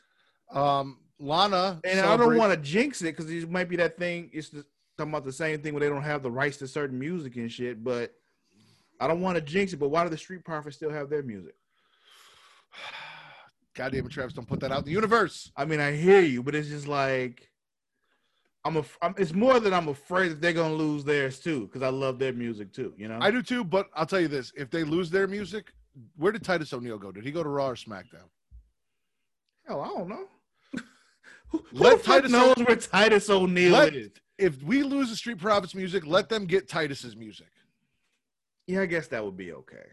um Lana. And I don't want to jinx it because it might be that thing. It's the, talking about the same thing where they don't have the rights to certain music and shit. But I don't want to jinx it. But why do the Street Profits still have their music? (sighs) God damn it, Travis, don't put that out in the universe. I mean, I hear you, but it's just like I'm a. I'm, it's more that I'm afraid that they're gonna lose theirs too because I love their music too. You know. I do too, but I'll tell you this: if they lose their music, where did Titus O'Neil go? Did he go to Raw or SmackDown? Hell, I don't know. (laughs) Who, who Let fuck Titus knows where Titus O'Neil Let- is? If we lose the Street Profits music, let them get Titus's music. Yeah, I guess that would be okay.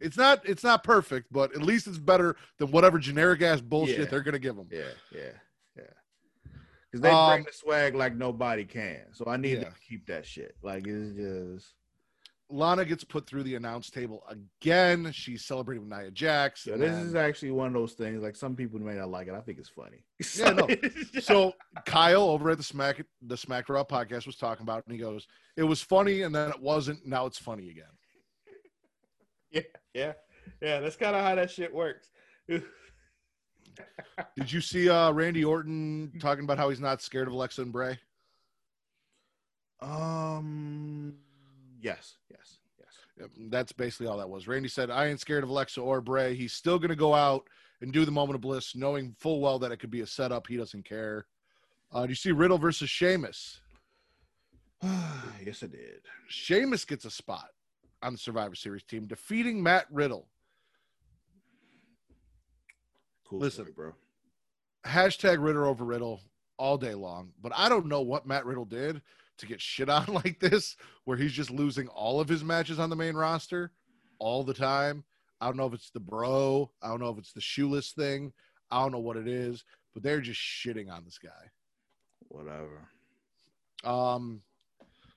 It's not it's not perfect, but at least it's better than whatever generic ass bullshit Yeah. they're gonna give them. Yeah, yeah, yeah. Because they Um, bring the swag like nobody can. So I need Yeah. to keep that shit. Like it's just Lana gets put through the announce table again. She's celebrating with Nia Jax. yeah, this is actually one of those things. Like some people may not like it. I think it's funny. (laughs) Yeah, no. (laughs) so Kyle over at the Smack the Smack Raw podcast was talking about, it, and he goes, "It was funny, and then it wasn't. Now it's funny again." (laughs) yeah, yeah, yeah. That's kind of how that shit works. (laughs) Did you see uh, Randy Orton talking about how he's not scared of Alexa and Bray? um. Yes. Yes. Yes. Yep, That's basically all that was. Randy said, I ain't scared of Alexa or Bray. He's still going to go out and do the moment of bliss, knowing full well that it could be a setup. He doesn't care. Uh, do you see Riddle versus Sheamus? (sighs) yes, I did. Sheamus gets a spot on the Survivor Series team, defeating Matt Riddle. Cool. Listen. story, bro. Hashtag Ridder over Riddle all day long. But I don't know what Matt Riddle did to get shit on (laughs) like this, where he's just losing all of his matches on the main roster all the time. I don't know if it's the bro. I don't know if it's the shoeless thing. I don't know what it is, but they're just shitting on this guy. Whatever. Um,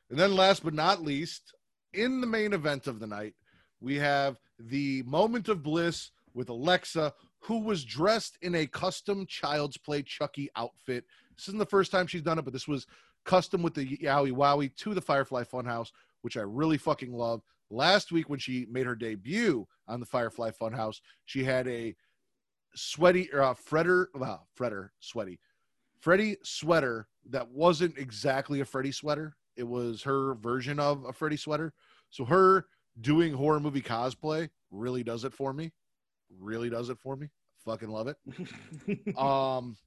and then last but not least, in the main event of the night, we have the moment of bliss with Alexa, who was dressed in a custom Child's Play Chucky outfit. This isn't the first time she's done it, but this was custom with the Yowie Wowie to the Firefly Funhouse. which I really fucking love. Last week when she made her debut on the Firefly Funhouse, she had a sweaty uh, Fredder, well, Fredder sweaty, Freddy sweater that wasn't exactly a Freddy sweater. It was her version of a Freddy sweater. So her doing horror movie cosplay really does it for me. Really does it for me. Fucking love it. (laughs) Um,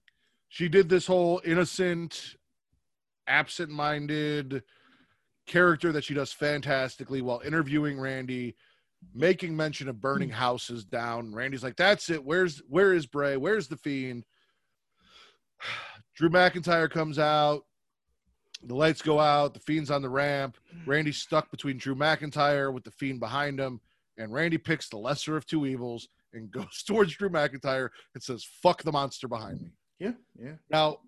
she did this whole innocent, absent-minded character that she does fantastically while interviewing Randy, making mention of burning houses down. Randy's like, "That's it. Where's where is Bray? Where's the fiend?" (sighs) Drew McIntyre comes out. The lights go out. The fiend's on the ramp. Mm. Randy's stuck between Drew McIntyre with the fiend behind him, and Randy picks the lesser of two evils and (laughs) goes towards Drew McIntyre and says, "Fuck the monster behind me." yeah, yeah. Now,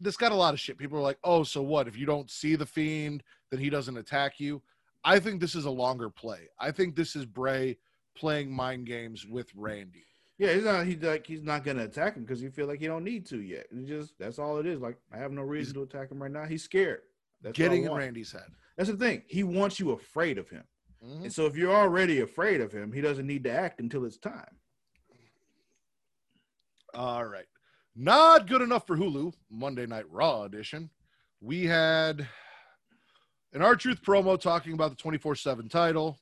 this got a lot of shit. People are like, "Oh, so what? If you don't see the fiend, then he doesn't attack you." I think this is a longer play. I think this is Bray playing mind games with Randy. Yeah, he's not. He's like he's not gonna attack him because he feel like he don't need to yet. He just that's all it is. Like I have no reason to attack him right now. He's scared. That's Getting in. Randy's head. That's the thing. He wants you afraid of him. Mhm. And so if you're already afraid of him, he doesn't need to act until it's time. All right. Not good enough for Hulu, Monday Night Raw edition. We had an R-Truth promo talking about the 24 7 title.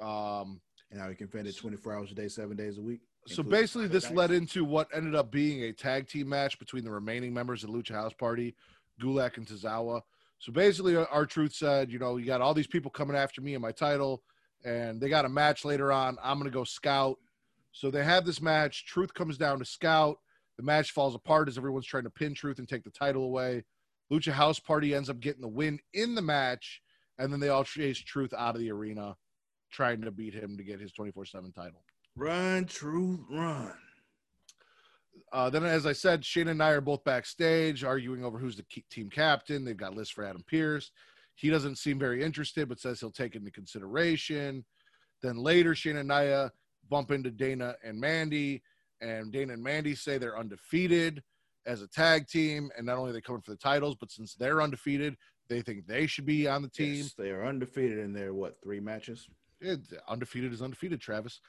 Um, And how he can defend it 24 hours a day, seven days a week. So basically, this led into what ended up being a tag team match between the remaining members of the Lucha House Party, Gulak and Tozawa. So basically, R-Truth said, you know, you got all these people coming after me and my title, and they got a match later on. I'm going to go scout. So they have this match. Truth comes down to scout. The match falls apart as everyone's trying to pin Truth and take the title away. Lucha House Party ends up getting the win in the match, and then they all chase Truth out of the arena, trying to beat him to get his 24 7 title. Run, truth, run. Uh, then, as I said, Shayna and Nia are both backstage arguing over who's the key- team captain. They've got lists for Adam Pearce. He doesn't seem very interested, but says he'll take it into consideration. Then later, Shayna and Nia bump into Dana and Mandy, and Dana and Mandy say they're undefeated as a tag team. And not only are they coming for the titles, but since they're undefeated, they think they should be on the team. Yes, they are undefeated in their what three matches? It, undefeated is undefeated, Travis.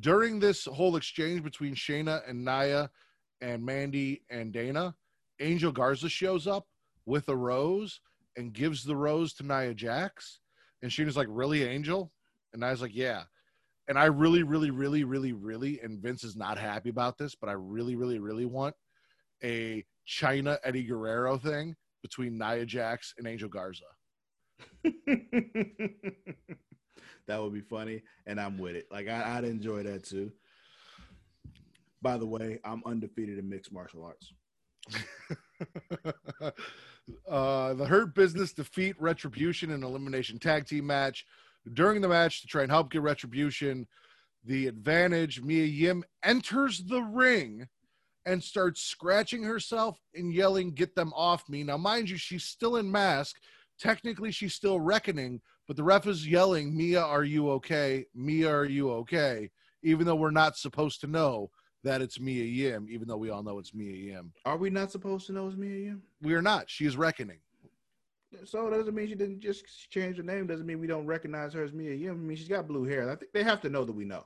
During this whole exchange between Shayna and Nia and Mandy and Dana, Angel Garza shows up with a rose and gives the rose to Nia Jax. And Shayna's like, Really, Angel? And Nia's like, Yeah. And I really, really, really, really, really, and Vince is not happy about this, but I really, really, really want a Chyna Eddie Guerrero thing between Nia Jax and Angel Garza. (laughs) that would be funny, and I'm with it. Like I, I'd enjoy that too. By the way, I'm undefeated in mixed martial arts. (laughs) uh, the Hurt Business defeat Retribution in elimination tag team match. During the match, to try and help get Retribution the advantage, Mia Yim enters the ring and starts scratching herself and yelling, Get them off me. Now, mind you, she's still in mask. Technically, she's still reckoning, but the ref is yelling, Mia, are you okay? Mia, are you okay? Even though we're not supposed to know that it's Mia Yim, even though we all know it's Mia Yim. Are we not supposed to know it's Mia Yim? We are not. She is reckoning. So it doesn't mean she didn't just change her name. Doesn't mean we don't recognize her as Mia Yim. I mean, she's got blue hair. I think they have to know that we know.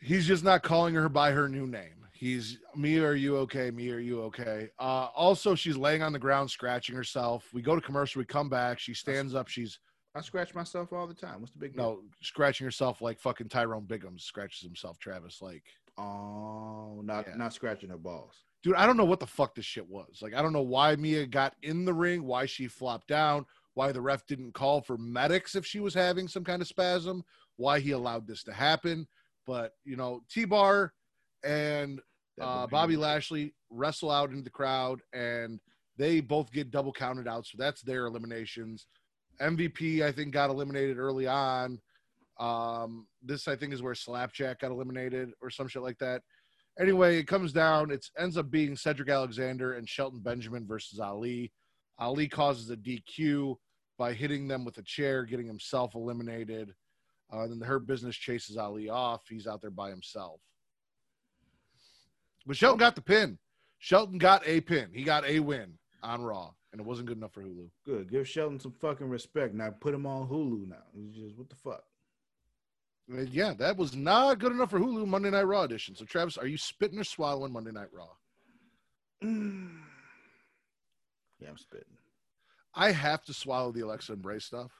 He's just not calling her by her new name. He's me. Are you okay? Me. Are you okay? Uh, also, she's laying on the ground, scratching herself. We go to commercial. We come back. She stands up. She's I scratch myself all the time. What's the big deal? no scratching herself like fucking Tyrone Biggums scratches himself. Travis, like, Oh, not Yeah. not scratching her balls. dude, I don't know what the fuck this shit was. Like, I don't know why Mia got in the ring, why she flopped down, why the ref didn't call for medics if she was having some kind of spasm, why he allowed this to happen. But you know, T Bar and uh, Bobby Lashley wrestle out into the crowd, and they both get double counted out. So that's their eliminations. MVP, I think, got eliminated early on. Um, this, I think, is where Slapjack got eliminated or some shit like that. Anyway, it comes down. It ends up being Cedric Alexander and Shelton Benjamin versus Ali. Ali causes a DQ by hitting them with a chair, getting himself eliminated. Uh, then the Hurt Business chases Ali off. He's out there by himself. But Shelton got the pin. Shelton got a pin. He got a win on Raw. and it wasn't good enough for Hulu. Good. Give Shelton some fucking respect. Now put him on Hulu now. It's just what the fuck. Uh, Yeah, that was not good enough for Hulu Monday Night Raw edition. So, Travis, are you spitting or swallowing Monday Night Raw? (sighs) Yeah, I'm spitting. I have to swallow the Alexa and Bray stuff.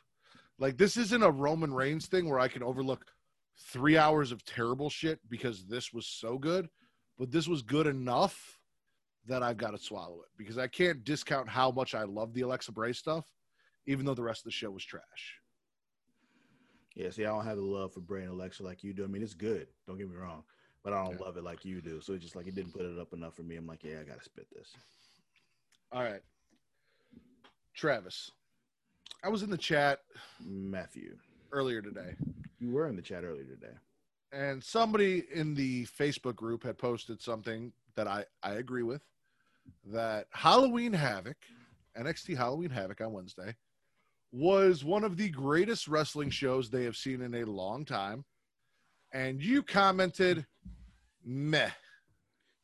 Like, this isn't a Roman Reigns thing where I can overlook three hours of terrible shit because this was so good, but this was good enough that I've got to swallow it because I can't discount how much I love the Alexa Bray stuff, even though the rest of the show was trash. Yeah, see, I don't have the love for Bray and Alexa like you do. I mean, it's good. Don't get me wrong, but I don't Yeah. love it like you do. So it's just like it didn't put it up enough for me. I'm like, yeah, I gotta spit this. All right. Travis, I was in the chat Matthew, earlier today. you were in the chat earlier today. And somebody in the Facebook group had posted something that I, I agree with that Halloween Havoc, NXT Halloween Havoc on Wednesday, was one of the greatest wrestling shows they have seen in a long time. And you commented, meh,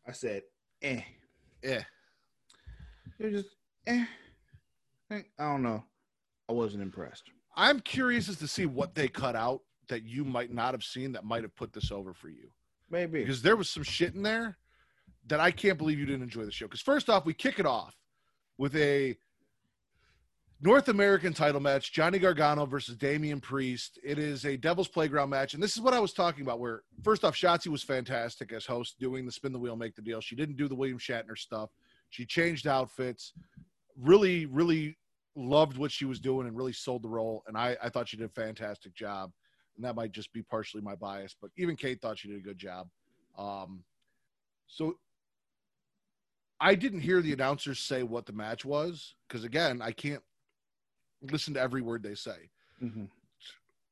I said, eh. eh. Was just. Eh, I don't know. I wasn't impressed. I'm curious as to see what they cut out that you might not have seen that might have put this over for you. Maybe. because there was some shit in there that I can't believe you didn't enjoy the show. Because first off, we kick it off with a North American title match: Johnny Gargano versus Damian Priest. It is a Devil's Playground match, and this is what I was talking about. Where first off, Shotzi was fantastic as host, doing the spin the wheel, make the deal. She didn't do the William Shatner stuff. She changed outfits. Really, really loved what she was doing and really sold the role. And I, I thought she did a fantastic job and that might just be partially my bias, but even Kate thought she did a good job. Um, so I didn't hear the announcers say what the match was because again, I can't listen to every word they say. Mhm.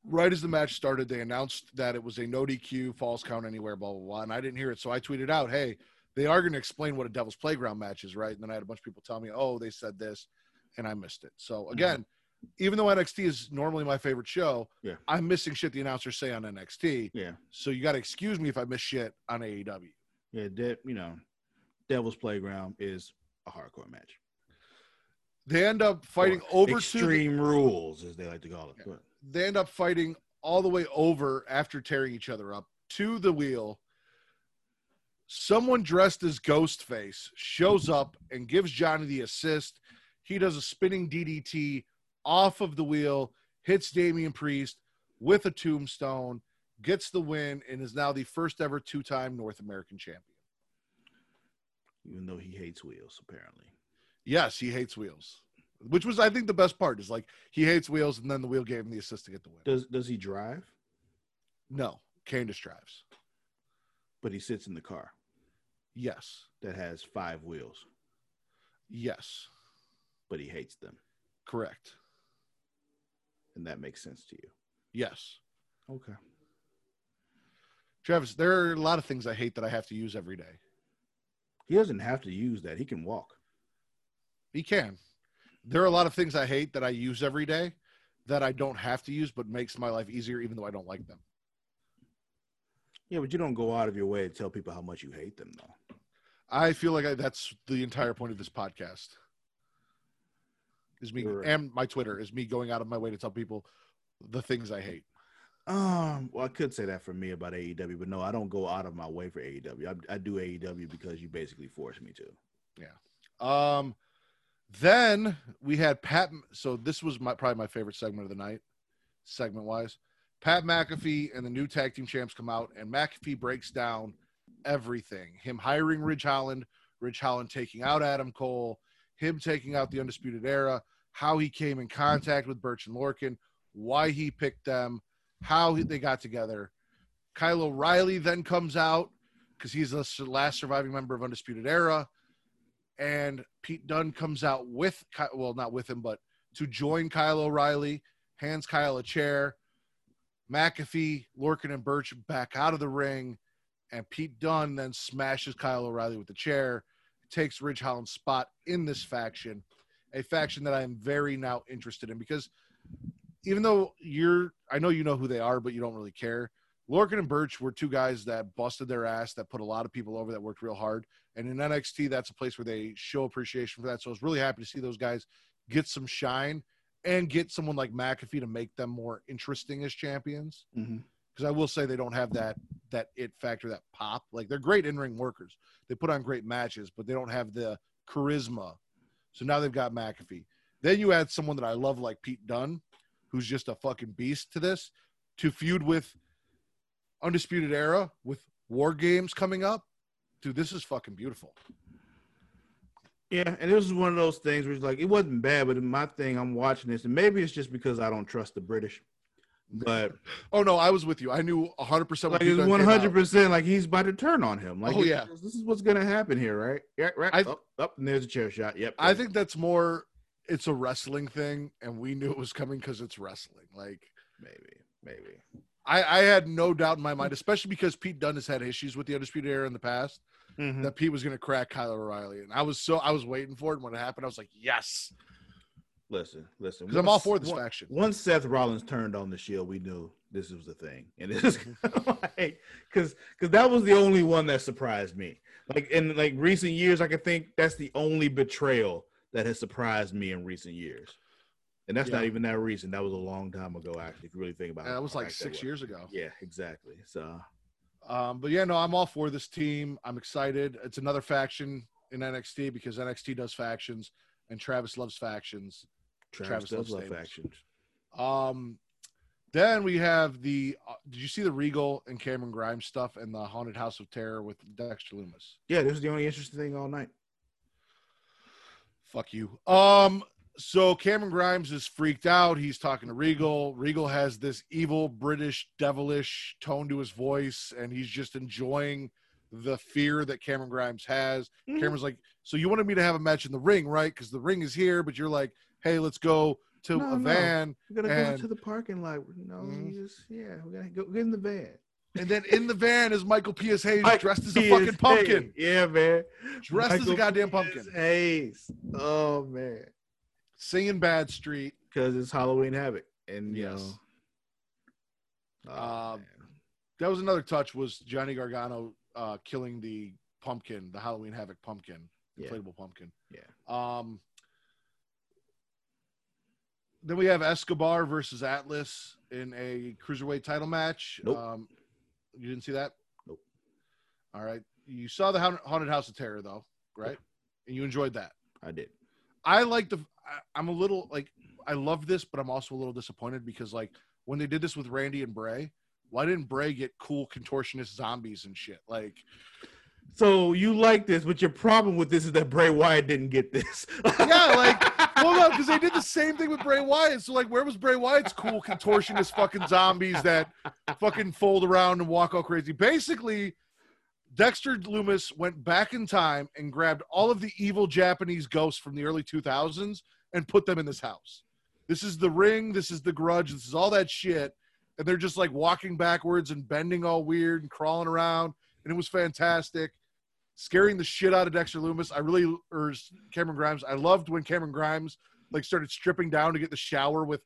Right as the match started, they announced that it was a no DQ, false count anywhere, blah blah blah, and I didn't hear it, so I tweeted out, "Hey, they are going to explain what a Devil's Playground match is, right?" And then I had a bunch of people tell me, "Oh, they said this," and I missed it. So again, even though NXT is normally my favorite show, Yeah. I'm missing shit the announcers say on NXT. Yeah. So you got to excuse me if I miss shit on AEW. Yeah. that you know, Devil's Playground is a hardcore match. They end up fighting Or over the, extreme rules, as they like to call it. But they end up fighting all the way over after tearing each other up to the wheel. Someone dressed as Ghostface shows up and gives Johnny the assist. He does a spinning DDT off of the wheel, hits Damian Priest with a tombstone, gets the win, and is now the first ever two time North American champion. even though he hates wheels, apparently. Yes, he hates wheels, which was, I think, the best part is like he hates wheels, and then the wheel gave him the assist to get the win. Does does he drive? No, Candice drives. But he sits in the car Yes, that has five wheels, yes, but he hates them, correct. And that makes sense to you. Yes. Okay. Travis, there are a lot of things I hate that I have to use every day. He doesn't have to use that. He can walk. He can. There are a lot of things I hate that I use every day that I don't have to use, but makes my life easier, even though I don't like them. Yeah, but you don't go out of your way to tell people how much you hate them, though. I feel like I, that's the entire point of this podcast. Is me right. and my Twitter is me going out of my way to tell people the things I hate. Um, well, I could say that for me about AEW, but no, I don't go out of my way for AEW. I, I do AEW because you basically force me to. Yeah. Um, then we had Pat. So this was my probably my favorite segment of the night, segment wise. Pat McAfee and the new tag team champs come out, and McAfee breaks down everything. Him hiring Ridge Holland, Ridge Holland taking out Adam Cole, him taking out the Undisputed Era, how he came in contact with Birch and Lorcan, why he picked them, how he- they got together. Kyle O'Reilly then comes out because he's the last surviving member of Undisputed Era and Pete Dunne comes out with well, not with him, but to join Kyle O'Reilly, hands Kyle a chair. McAfee, Lorcan, and Birch back out of the ring, and Pete Dunne then smashes Kyle O'Reilly with the chair, takes Ridge Holland's spot in this faction, a faction that I am very now interested in because even though you're, I know you know who they are, but you don't really care. Lorcan and Birch were two guys that busted their ass, that put a lot of people over, that worked real hard. And in NXT, that's a place where they show appreciation for that. So I was really happy to see those guys get some shine and get someone like McAfee to make them more interesting as champions. Mhm. Because I will say they don't have that that it factor, that pop. Like they're great in ring workers. They put on great matches, but they don't have the charisma. So now they've got McAfee. Then you add someone that I love like Pete Dunne, who's just a fucking beast to this, to feud with Undisputed Era with War Games coming up. Dude, this is fucking beautiful. Yeah, and this is one of those things where it's like it wasn't bad, but my thing, I'm watching this, and maybe it's just because I don't trust the British, but Oh no, I was with you. I knew 100 percent. like 100 percent like he's about to turn on him. Like, Oh, yeah. this is what's gonna happen here, right? Yeah, right. Up, up, and there's a chair shot. Yep. I think that's more. It's a wrestling thing, and we knew it was coming because it's wrestling. Like maybe, maybe. I, I had no doubt in my mind, especially because Pete Dunne has had issues with the Undisputed Era in the past, Mhm. that Pete was going to crack Kyle O'Reilly, and I was so I was waiting for it. And when it happened, I was like, yes, Listen, listen. because I'm all for this once- faction. Once Seth Rollins turned on the Shield, we knew this was the thing, and it's (laughs) (laughs) like because because that was the only one that surprised me. Like in like recent years, I can think that's the only betrayal that has surprised me in recent years, and that's not even that recent. That was a long time ago, actually. If you really think about it, that was like that six was. years ago. Yeah, exactly. So Um, but yeah, no, I'm all for this team. I'm excited. It's another faction in NXT because NXT does factions, and Travis loves factions. Travis, Travis love stables. factions. Um, then we have the. Uh, did you see the Regal and Cameron Grimes stuff and the Haunted House of Terror with Dexter Lumis? Yeah, this is the only interesting thing all night. Fuck you. Um, so Cameron Grimes is freaked out. He's talking to Regal. Regal has this evil British devilish tone to his voice, and he's just enjoying the fear that Cameron Grimes has. Mhm. Cameron's like, "So you wanted me to have a match in the ring, right? Because the ring is here, but you're like, hey, let's go to No, a no. van." We're gonna And- go to the parking lot. No, Mhm. you just yeah, we're gonna go get in the van. And then in the van is Michael P.S. Hayes Mike dressed as a P.S. fucking pumpkin. Hayes. Yeah, man. Dressed as a Michael goddamn P.S. pumpkin. Hayes. Oh man. Singing Bad Street. Because it's Halloween Havoc. And you Yes. know. oh, Um. That was another touch was Johnny Gargano uh, killing the pumpkin, the Halloween Havoc pumpkin, Yeah. inflatable pumpkin. Yeah. Um, then we have Escobar versus Atlas in a cruiserweight title match. Nope. Um, you didn't see that? Nope. All right. You saw the Haunted House of Terror though, right? And you enjoyed that. I did. I like the. I, I'm a little like I love this, but I'm also a little disappointed because like when they did this with Randy and Bray, why didn't Bray get cool contortionist zombies and shit? Like So you like this, but your problem with this is that Bray Wyatt didn't get this. (laughs) Yeah, like, well, no, because they did the same thing with Bray Wyatt. So like, where was Bray Wyatt's cool contortionist fucking zombies that fucking fold around and walk all crazy? Basically, Dexter Lumis went back in time and grabbed all of the evil Japanese ghosts from the early 2000s and put them in this house. This is the ring. This is the grudge. This is all that shit. And they're just like walking backwards and bending all weird and crawling around. And it was fantastic. Scaring the shit out of Dexter Lumis. I really, or Cameron Grimes. I loved when Cameron Grimes like started stripping down to get the shower with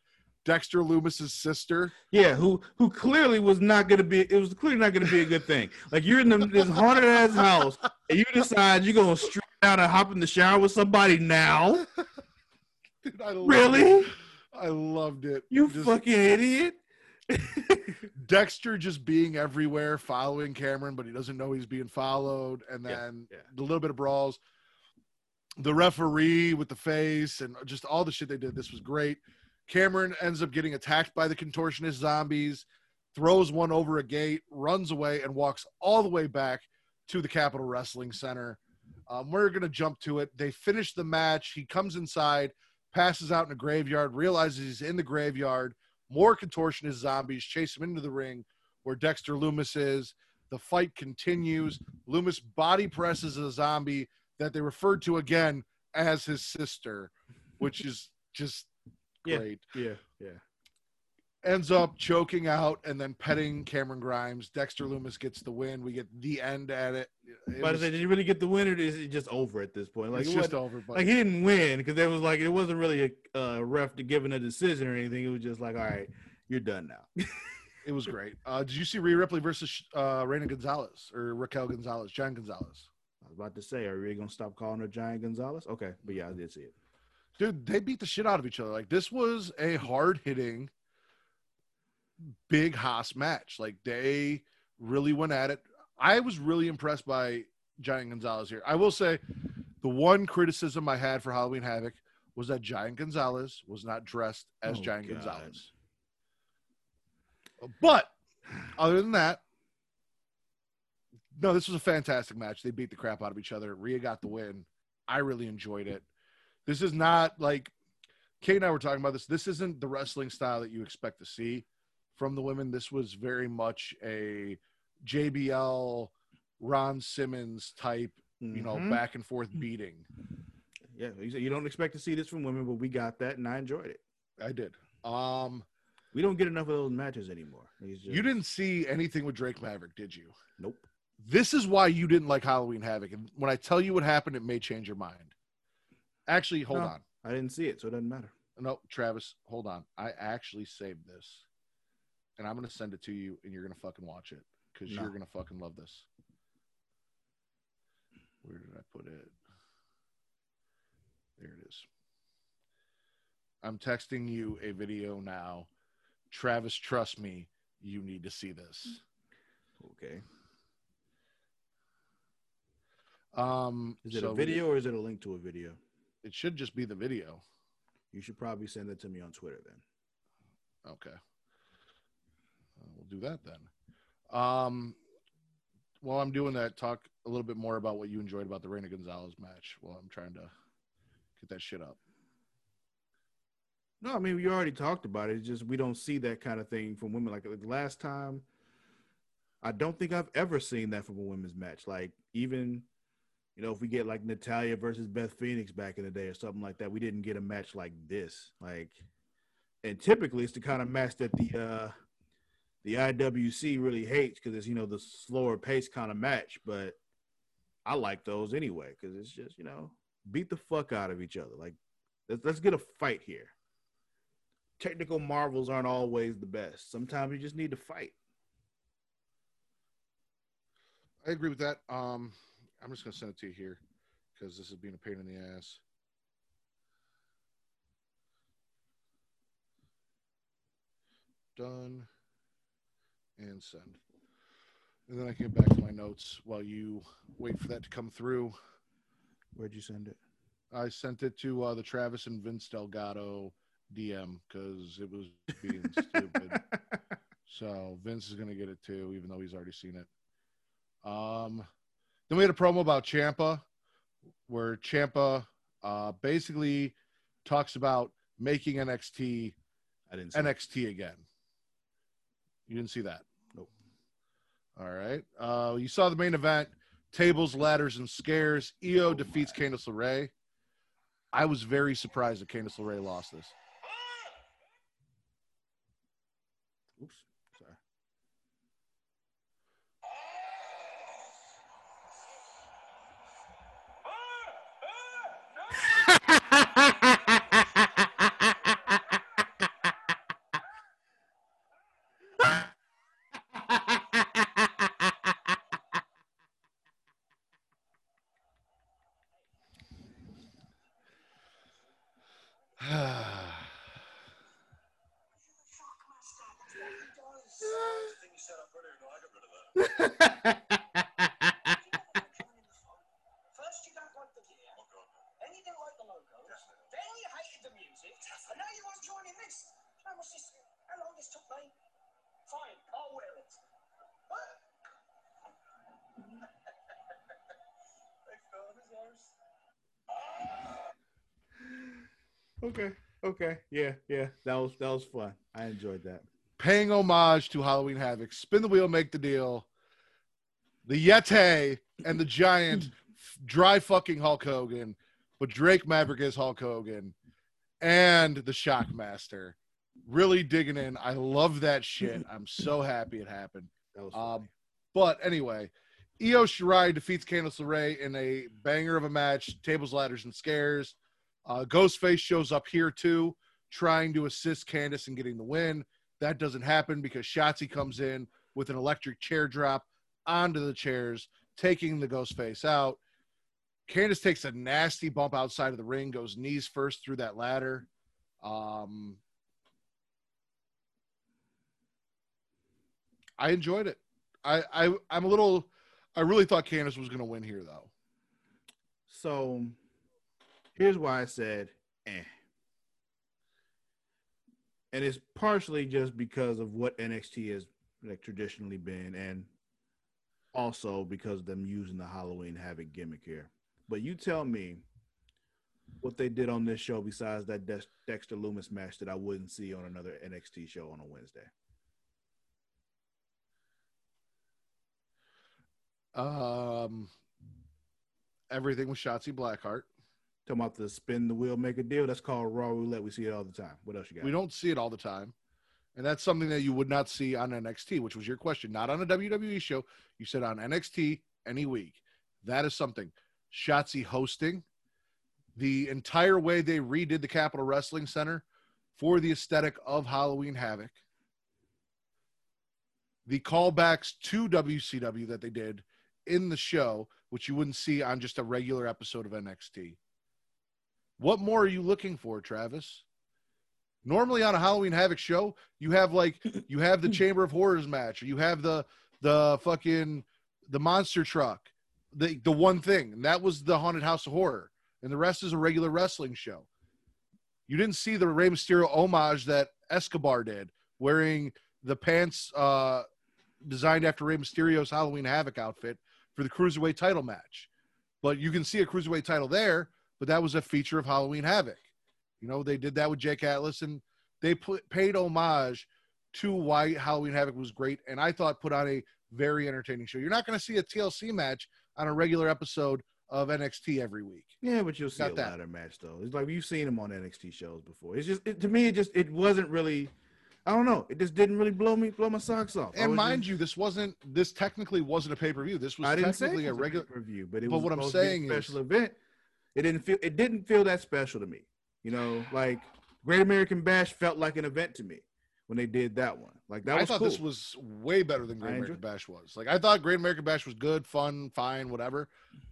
Dexter Lumis's sister. yeah, who who clearly was not gonna be it was clearly not gonna be a good thing. Like you're in the, this haunted ass house and you decide you're gonna strip down and hop in the shower with somebody now. (laughs) Dude, I Really? It. I loved it. You Just fucking idiot. (laughs) Dexter just being everywhere, following Cameron, but he doesn't know he's being followed. And Yeah, then yeah. the little bit of brawls, the referee with the face, and just all the shit they did. This was great. Cameron ends up getting attacked by the contortionist zombies, throws one over a gate, runs away, and walks all the way back to the Capitol Wrestling Center. Um, we're going to jump to it. They finish the match. He comes inside, passes out in a graveyard, realizes he's in the graveyard. More contortionist zombies chase him into the ring where Dexter Lumis is. The fight continues. Lumis body presses a zombie that they referred to again as his sister, which is just Yeah. great. Yeah, yeah. Ends up choking out and then petting Cameron Grimes. Dexter Lumis gets the win. We get the end at it. It But was- did you really get the winner? Or is it just over at this point? Like it's it just over. But like he didn't win because there was like it wasn't really a uh, ref to giving a decision or anything. It was just like, all right, you're done now. It was great. Uh, did you see Rhea Ripley versus uh, Reina Gonzalez or Raquel Gonzalez, John Gonzalez? I was about to say, are we gonna stop calling her Giant Gonzalez? Okay, but yeah, I did see it. Dude, they beat the shit out of each other. Like this was a hard hitting, big hoss match. Like they really went at it. I was really impressed by Giant Gonzalez here. I will say, the one criticism I had for Halloween Havoc was that Giant Gonzalez was not dressed as Oh, Giant God. Gonzalez. But other than that, no, this was a fantastic match. They beat the crap out of each other. Rhea got the win. I really enjoyed it. This is not like Kate and I were talking about this. This isn't the wrestling style that you expect to see from the women. This was very much a JBL, Ron Simmons type, you know, Mhm. back and forth beating. yeah, you don't expect to see this from women, but we got that, and I enjoyed it. I did. Um, We don't get enough of those matches anymore. Just- you didn't see anything with Drake Maverick, did you? Nope. This is why you didn't like Halloween Havoc. And when I tell you what happened, it may change your mind. Actually, hold No. on. I didn't see it, so it doesn't matter. No, Travis, hold on. I actually saved this. And I'm going to send it to you, and you're going to fucking watch it because No. you're going to fucking love this. Where did I put it? There it is. I'm texting you a video now. Travis, trust me, you need to see this. Okay. Um, Is it so a video or is it a link to a video? It should just be the video. You should probably send it to me on Twitter then. Okay. Uh, we'll do that then. Um, while I'm doing that, talk a little bit more about what you enjoyed about the Reina Gonzalez match while I'm trying to get that shit up. No, I mean we already talked about it. It's just we don't see that kind of thing from women. Like the last time, I don't think I've ever seen that from a women's match. Like even, you know, if we get like Natalya versus Beth Phoenix back in the day or something like that, we didn't get a match like this. Like, and typically it's the kind of match that the uh the IWC really hates because it's you know the slower pace kind of match. But I like those anyway because it's just you know beat the fuck out of each other. Like let's, let's get a fight here technical marvels aren't always the best. Sometimes you just need to fight. I agree with that. Um, I'm just gonna send it to you here because this is being a pain in the ass. Done and send. And then I can get back to my notes while you wait for that to come through. Where'd you send it? I sent it to uh, the Travis and Vince Delgado DM because it was being (laughs) stupid. So Vince is gonna get it too, even though he's already seen it. Um, then we had a promo about Ciampa, where Ciampa uh, basically talks about making NXT I didn't. See it. NXT again. You didn't see that? Nope. All right. Uh, you saw the main event: tables, ladders, and scares. Io Oh, defeats my. Candice LeRae. I was very surprised that Candice LeRae lost this. Oops. Sorry. First you don't like the gear, then you didn't like the logo, then you hated the music, and now you want to join in this. How much this? How long this took me? Fine, I'll wear it. What? Okay. Okay. Yeah. Yeah. That was that was fun. I enjoyed that. Paying homage to Halloween Havoc. Spin the wheel, make the deal. The Yeti and the Giant (laughs) dry fucking Hulk Hogan, but Drake Maverick is Hulk Hogan, and the Shockmaster. Really digging in. I love that shit. I'm so happy it happened. That was Um. But anyway, Io Shirai defeats Candice LeRae in a banger of a match, tables, ladders, and scares. Uh, Ghostface shows up here too, trying to assist Candice in getting the win. That doesn't happen because Shotzi comes in with an electric chair drop onto the chairs, taking the ghost face out. Candice takes a nasty bump outside of the ring, goes knees first through that ladder. Um, I enjoyed it. I, I I'm a little. I really thought Candice was to win here, though. So here's why I said eh. And it's partially just because of what NXT has like traditionally been, and also because them using the Halloween Havoc gimmick here. But you tell me what they did on this show besides that Dex- Dexter Lumis match that I wouldn't see on another NXT show on a Wednesday. Um, everything with Shotzi Blackheart. Talking about the spin the wheel, make a deal. That's called Raw Roulette. We see it all the time. What else you got? We don't see it all the time. And that's something that you would not see on NXT, which was your question. Not on a WWE show. You said on NXT any week. That is something. Shotzi hosting the entire way they redid the Capitol Wrestling Center for the aesthetic of Halloween Havoc. The callbacks to WCW that they did in the show, which you wouldn't see on just a regular episode of NXT. What more are you looking for, Travis? Normally on a Halloween Havoc show, you have like you have the (laughs) Chamber of Horrors match, or you have the the fucking the monster truck, the the one thing, and that was the Haunted House of Horror, and the rest is a regular wrestling show. You didn't see the Rey Mysterio homage that Escobar did, wearing the pants uh, designed after Rey Mysterio's Halloween Havoc outfit for the cruiserweight title match. But you can see a cruiserweight title there, but that was a feature of Halloween Havoc. You know, they did that with Jake Atlas, and they put, paid homage to why Halloween Havoc was great, and I thought put on a very entertaining show. You're not going to see a TLC match on a regular episode of NXT every week. Yeah, but you'll see a that. ladder match though. It's like you've seen them on NXT shows before. It's just it, to me, it just it wasn't really. I don't know. It just didn't really blow me blow my socks off. And mind just- you, this wasn't this technically wasn't a pay per view. This was I didn't say technically it a regular. review, but it but was what I'm supposed to a saying is- special event. It didn't feel it didn't feel that special to me. You know, like Great American Bash felt like an event to me when they did that one. Like that I was thought cool. this was way better than Great I American Bash was. Like I thought Great American Bash was good, fun, fine, whatever.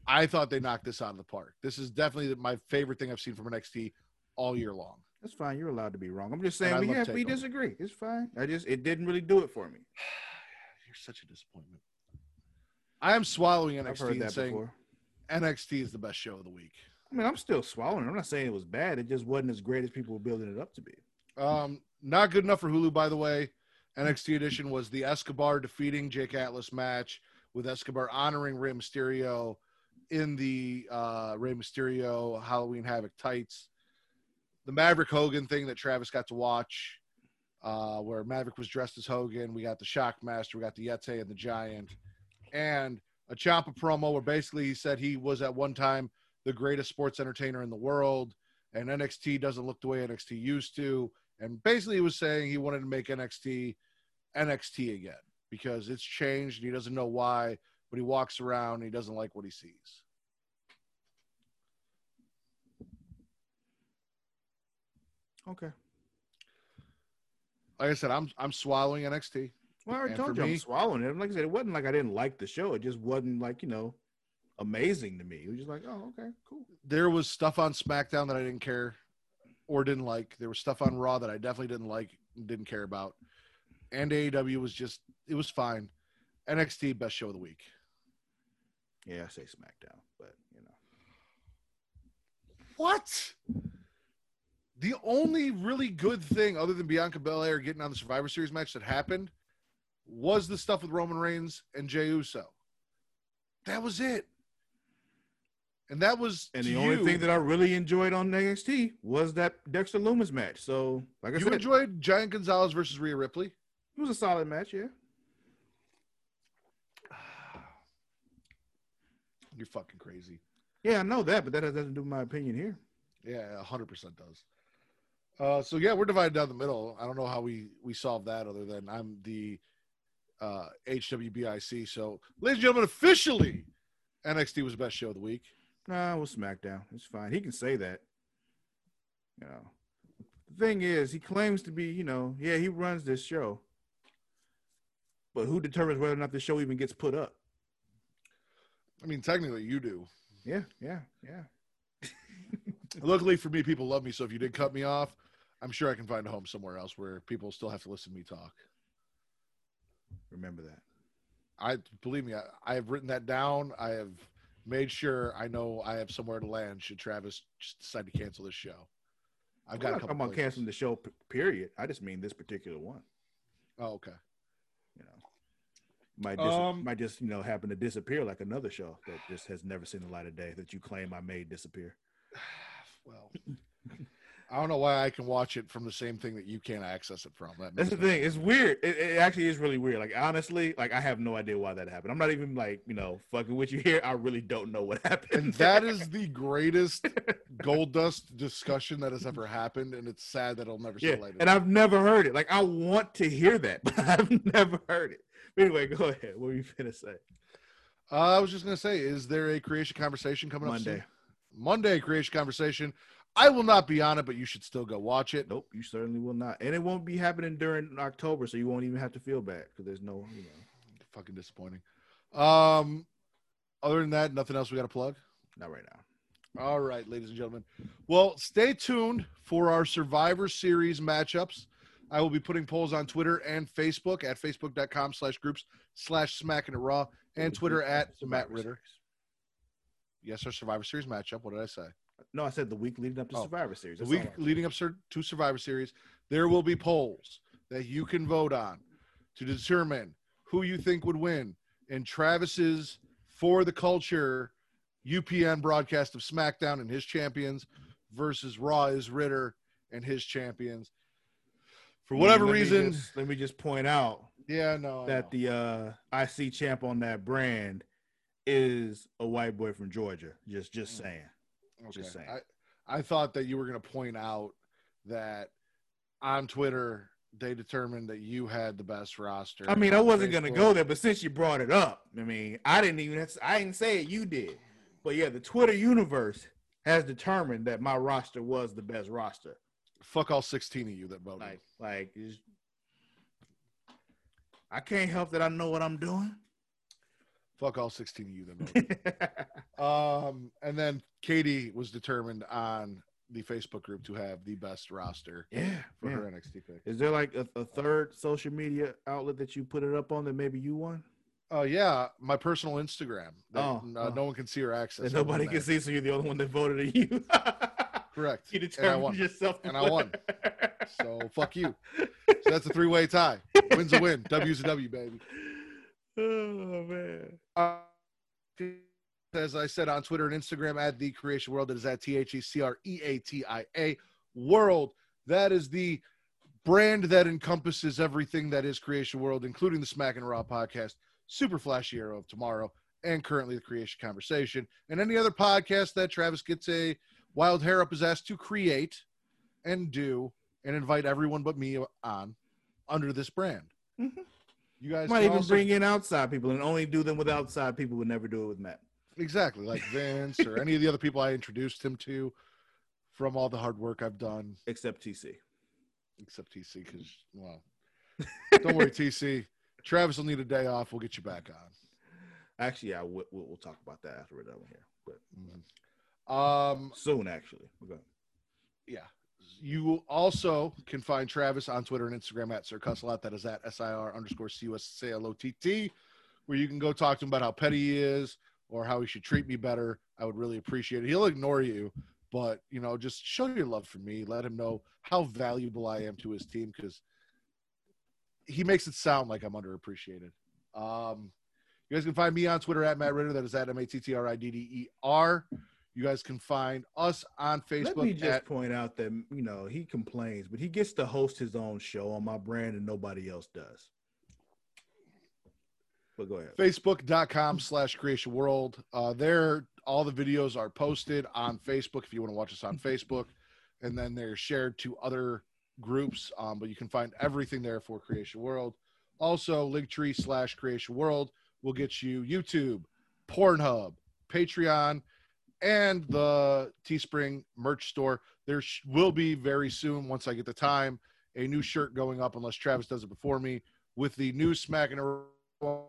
I thought they knocked this out of the park. This is definitely my favorite thing I've seen from NXT all year long. That's fine. You're allowed to be wrong. I'm just saying we have we disagree. It's fine. I just it didn't really do it for me. (sighs) You're such a disappointment. I am swallowing I've NXT heard and that saying before. NXT is the best show of the week. I mean, I'm still swallowing. I'm not saying it was bad. It just wasn't as great as people were building it up to be. Um, not good enough for Hulu, by the way. NXT edition was the Escobar defeating Jake Atlas match with Escobar honoring Rey Mysterio in the uh, Rey Mysterio Halloween Havoc tights. The Maverick Hogan thing that Travis got to watch, uh, where Maverick was dressed as Hogan. We got the Shockmaster, we got the Yeti and the Giant, and a Ciampa promo where basically he said he was at one time the greatest sports entertainer in the world, and NXT doesn't look the way NXT used to. And basically, he was saying he wanted to make NXT NXT again because it's changed and he doesn't know why, but he walks around and he doesn't like what he sees. Okay. Like I said, I'm I'm swallowing NXT. Well, I already And told you me- I'm swallowing it. Like I said, it wasn't like I didn't like the show. It just wasn't like you know, amazing to me. It was just like, oh, okay, cool. There was stuff on SmackDown that I didn't care or didn't like. There was stuff on Raw that I definitely didn't like, and didn't care about. And AEW was just it was fine. NXT best show of the week. Yeah, I say SmackDown, but you know, What? The only really good thing, other than Bianca Belair getting on the Survivor Series match that happened, was the stuff with Roman Reigns and Jey Uso. That was it. And that was and the only thing that I really enjoyed on NXT was that Dexter Lumis match. So, like I you said, you enjoyed Giant Gonzalez versus Rhea Ripley. it was a solid match. Yeah, (sighs) You're fucking crazy. yeah, I know that, but that has nothing to do with my opinion here. Yeah, hundred percent does. Uh, so yeah, we're divided down the middle. I don't know how we we solve that other than I'm the uh, HWBIC. So, ladies and gentlemen, officially, NXT was the best show of the week. Nah, was SmackDown. It's fine. He can say that. You know, the thing is, he claims to be, you know, yeah, he runs this show. But who determines whether or not the show even gets put up? I mean, technically, you do. Yeah, yeah, yeah. (laughs) Luckily for me, people love me. So if you did cut me off, I'm sure I can find a home somewhere else where people still have to listen to me talk. Remember that. I believe me, I, I have written that down. I have made sure I know I have somewhere to land should Travis just decide to cancel this show. I've I'm got a not couple talking about places. canceling the show. p- Period. I just mean this particular one. Oh, okay. You know, might dis- Um, might just you know happen to disappear like another show that just has never seen the light of day that you claim I made disappear. (sighs) Well, I don't know why I can watch it from the same thing that you can't access it from. That That's the thing. It's weird. It, it actually is really weird. Like honestly, like I have no idea why that happened. I'm not even like you know fucking with you here. I really don't know what (laughs) happened. and that is the greatest Goldust discussion that has ever happened, and it's sad that it'll never see yeah. And. I've never heard it. Like I want to hear that, (laughs) but I've never heard it. But anyway, go ahead. What were you gonna say? Uh, I was just gonna say, is there a creation conversation coming up Monday. Monday creation conversation. I will not be on it, but you should still go watch it. Nope, you certainly will not. And it won't be happening during October, so you won't even have to feel bad because there's no, you know, Fucking disappointing. Um, other than that, nothing else we got to plug. not right now. All right, ladies and gentlemen. Well, stay tuned for our Survivor Series matchups. I will be putting polls on Twitter and Facebook at facebook.com slash groups slash smacking it raw and Twitter at Matt Ridder. Yes, our Survivor Series matchup. What did I say? No, I said the week leading up to Oh, Survivor Series. The week leading up to Survivor Series, there will be polls that you can vote on to determine who you think would win in Travis's For the Culture UPN broadcast of SmackDown and his champions versus Raw is Ridder and his champions. For whatever Let me reason, just- let me just point out yeah, no, that the uh IC champ on that brand is a white boy from Georgia. Just just saying. Just saying. I, I thought that you were going to point out that on Twitter they determined that you had the best roster. I mean, I wasn't gonna go there, but since you brought it up, I mean, I didn't even I didn't say it, you did. But yeah, the Twitter universe has determined that my roster was the best roster. Fuck all 16 of you that voted. Like, like I can't help that I know what I'm doing. Fuck all 16 of you voted. (laughs) um, and then Katie was determined on the Facebook group to have the best roster yeah, for yeah. her NXT pick. Is there like a, a third social media outlet that you put it up on that maybe you won? Oh yeah, my personal Instagram. That, Oh, uh, oh. no one can see or access. That nobody can that. see, so you're the only one that voted on you. (laughs) Correct. you And I determined won. yourself. And I won. So fuck you. (laughs) So that's a three-way tie. Wins a win. W's a W, baby. Oh man. Uh, as I said on Twitter and Instagram at the Creation World, it is at T H E C R E A T I A World. That is the brand that encompasses everything that is Creation World, including the Smack and Raw podcast, Super Flashy Arrow of Tomorrow, and currently the Creation Conversation, and any other podcast that Travis gets a wild hair up his ass to create and do and invite everyone but me on under this brand. Mhm. You guys Might even also- bring in outside people and only do them with outside people. Would never do it with Matt. Exactly, like Vince or any of the other people I introduced him to from all the hard work I've done, Except TC. except TC, because, well, don't worry, TC. Travis will need a day off. We'll get you back on. Actually, yeah, we'll, we'll, we'll talk about that after we're done here. But Um, soon, actually. Okay. yeah. You also can find Travis on Twitter and Instagram at Sir Cussalott. That is at S-I-R underscore C-U-S-C-L-O-T-T, where you can go talk to him about how petty he is or how he should treat me better. I would really appreciate it. He'll ignore you, but, you know, just show your love for me. Let him know how valuable I am to his team because he makes it sound like I'm underappreciated. Um, you guys can find me on Twitter at Matt Ridder. That is at M-A-T-T-R-I-D-D-E-R. You guys can find us on Facebook Let me just at point out that you know he complains, but he gets to host his own show on my brand, and nobody else does. But go ahead. facebook.com slash creation world uh, there all the videos are posted on facebook if you want to watch us on facebook and then they're shared to other groups um, but you can find everything there for creation world also linktree slash creation world will get you youtube pornhub patreon and the Teespring merch store. There sh- will be very soon, once I get the time, a new shirt going up, unless Travis does it before me, with the new Smack and Raw.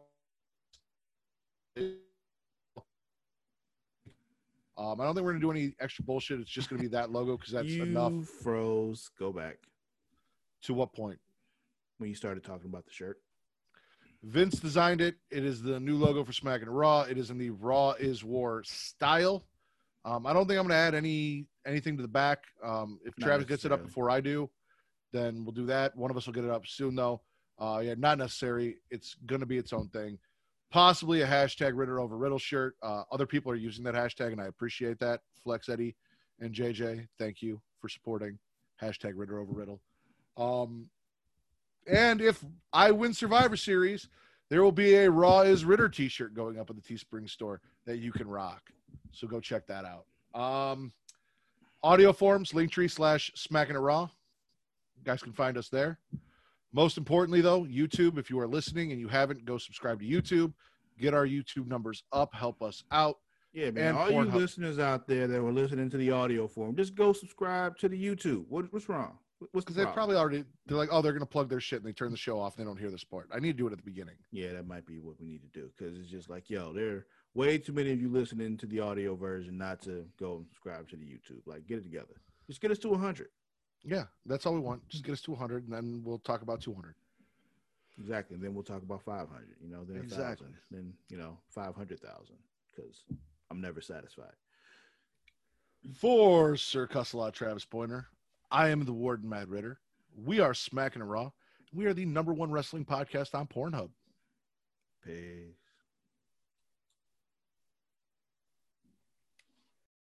um, I don't think we're gonna do any extra bullshit. It's just gonna be that logo because that's you enough. froze. Go back To what point? when you started talking about the shirt. Vince designed it. It is the new logo for Smack and Raw. It is in the Raw is War style. Um, I don't think I'm going to add any anything to the back. Um, if Not Travis gets it up before I do, then we'll do that. One of us will get it up soon, though. Uh, yeah, not necessary. It's going to be its own thing. Possibly a hashtag Ridder over Riddle shirt. Uh, other people are using that hashtag, and I appreciate that. Flex Eddie and JJ, thank you for supporting hashtag Ridder over Riddle. Um, and if I win Survivor Series, there will be a Raw is Ridder t-shirt going up at the Teespring store that you can rock. So go check that out. Um, audio forms, Linktree slash Smackin' It Raw. You guys can find us there. Most importantly, though, YouTube. If you are listening and you haven't, go subscribe to YouTube. Get our YouTube numbers up. Help us out. Yeah, man. And all you listeners out there that were listening to the audio form, just go subscribe to the YouTube. What, what's wrong? What's the Because they probably already they're like, oh, they're gonna plug their shit and they turn the show off. And they don't hear this part. I need to do it at the beginning. Yeah, that might be what we need to do because it's just like, yo, there are way too many of you listening to the audio version not to go and subscribe to the YouTube. Like, get it together. Just get us to 100. Yeah, that's all we want. Just get us to 100, and then we'll talk about 200. Exactly. And then we'll talk about 500, you know, then Exactly. 1,000, then, you know, 500,000 because I'm never satisfied. For Sir Cussalott Travis Pointer, I am the Warden Matt Ridder. We are Smackin' It Raw. We are the number one wrestling podcast on Pornhub. Peace.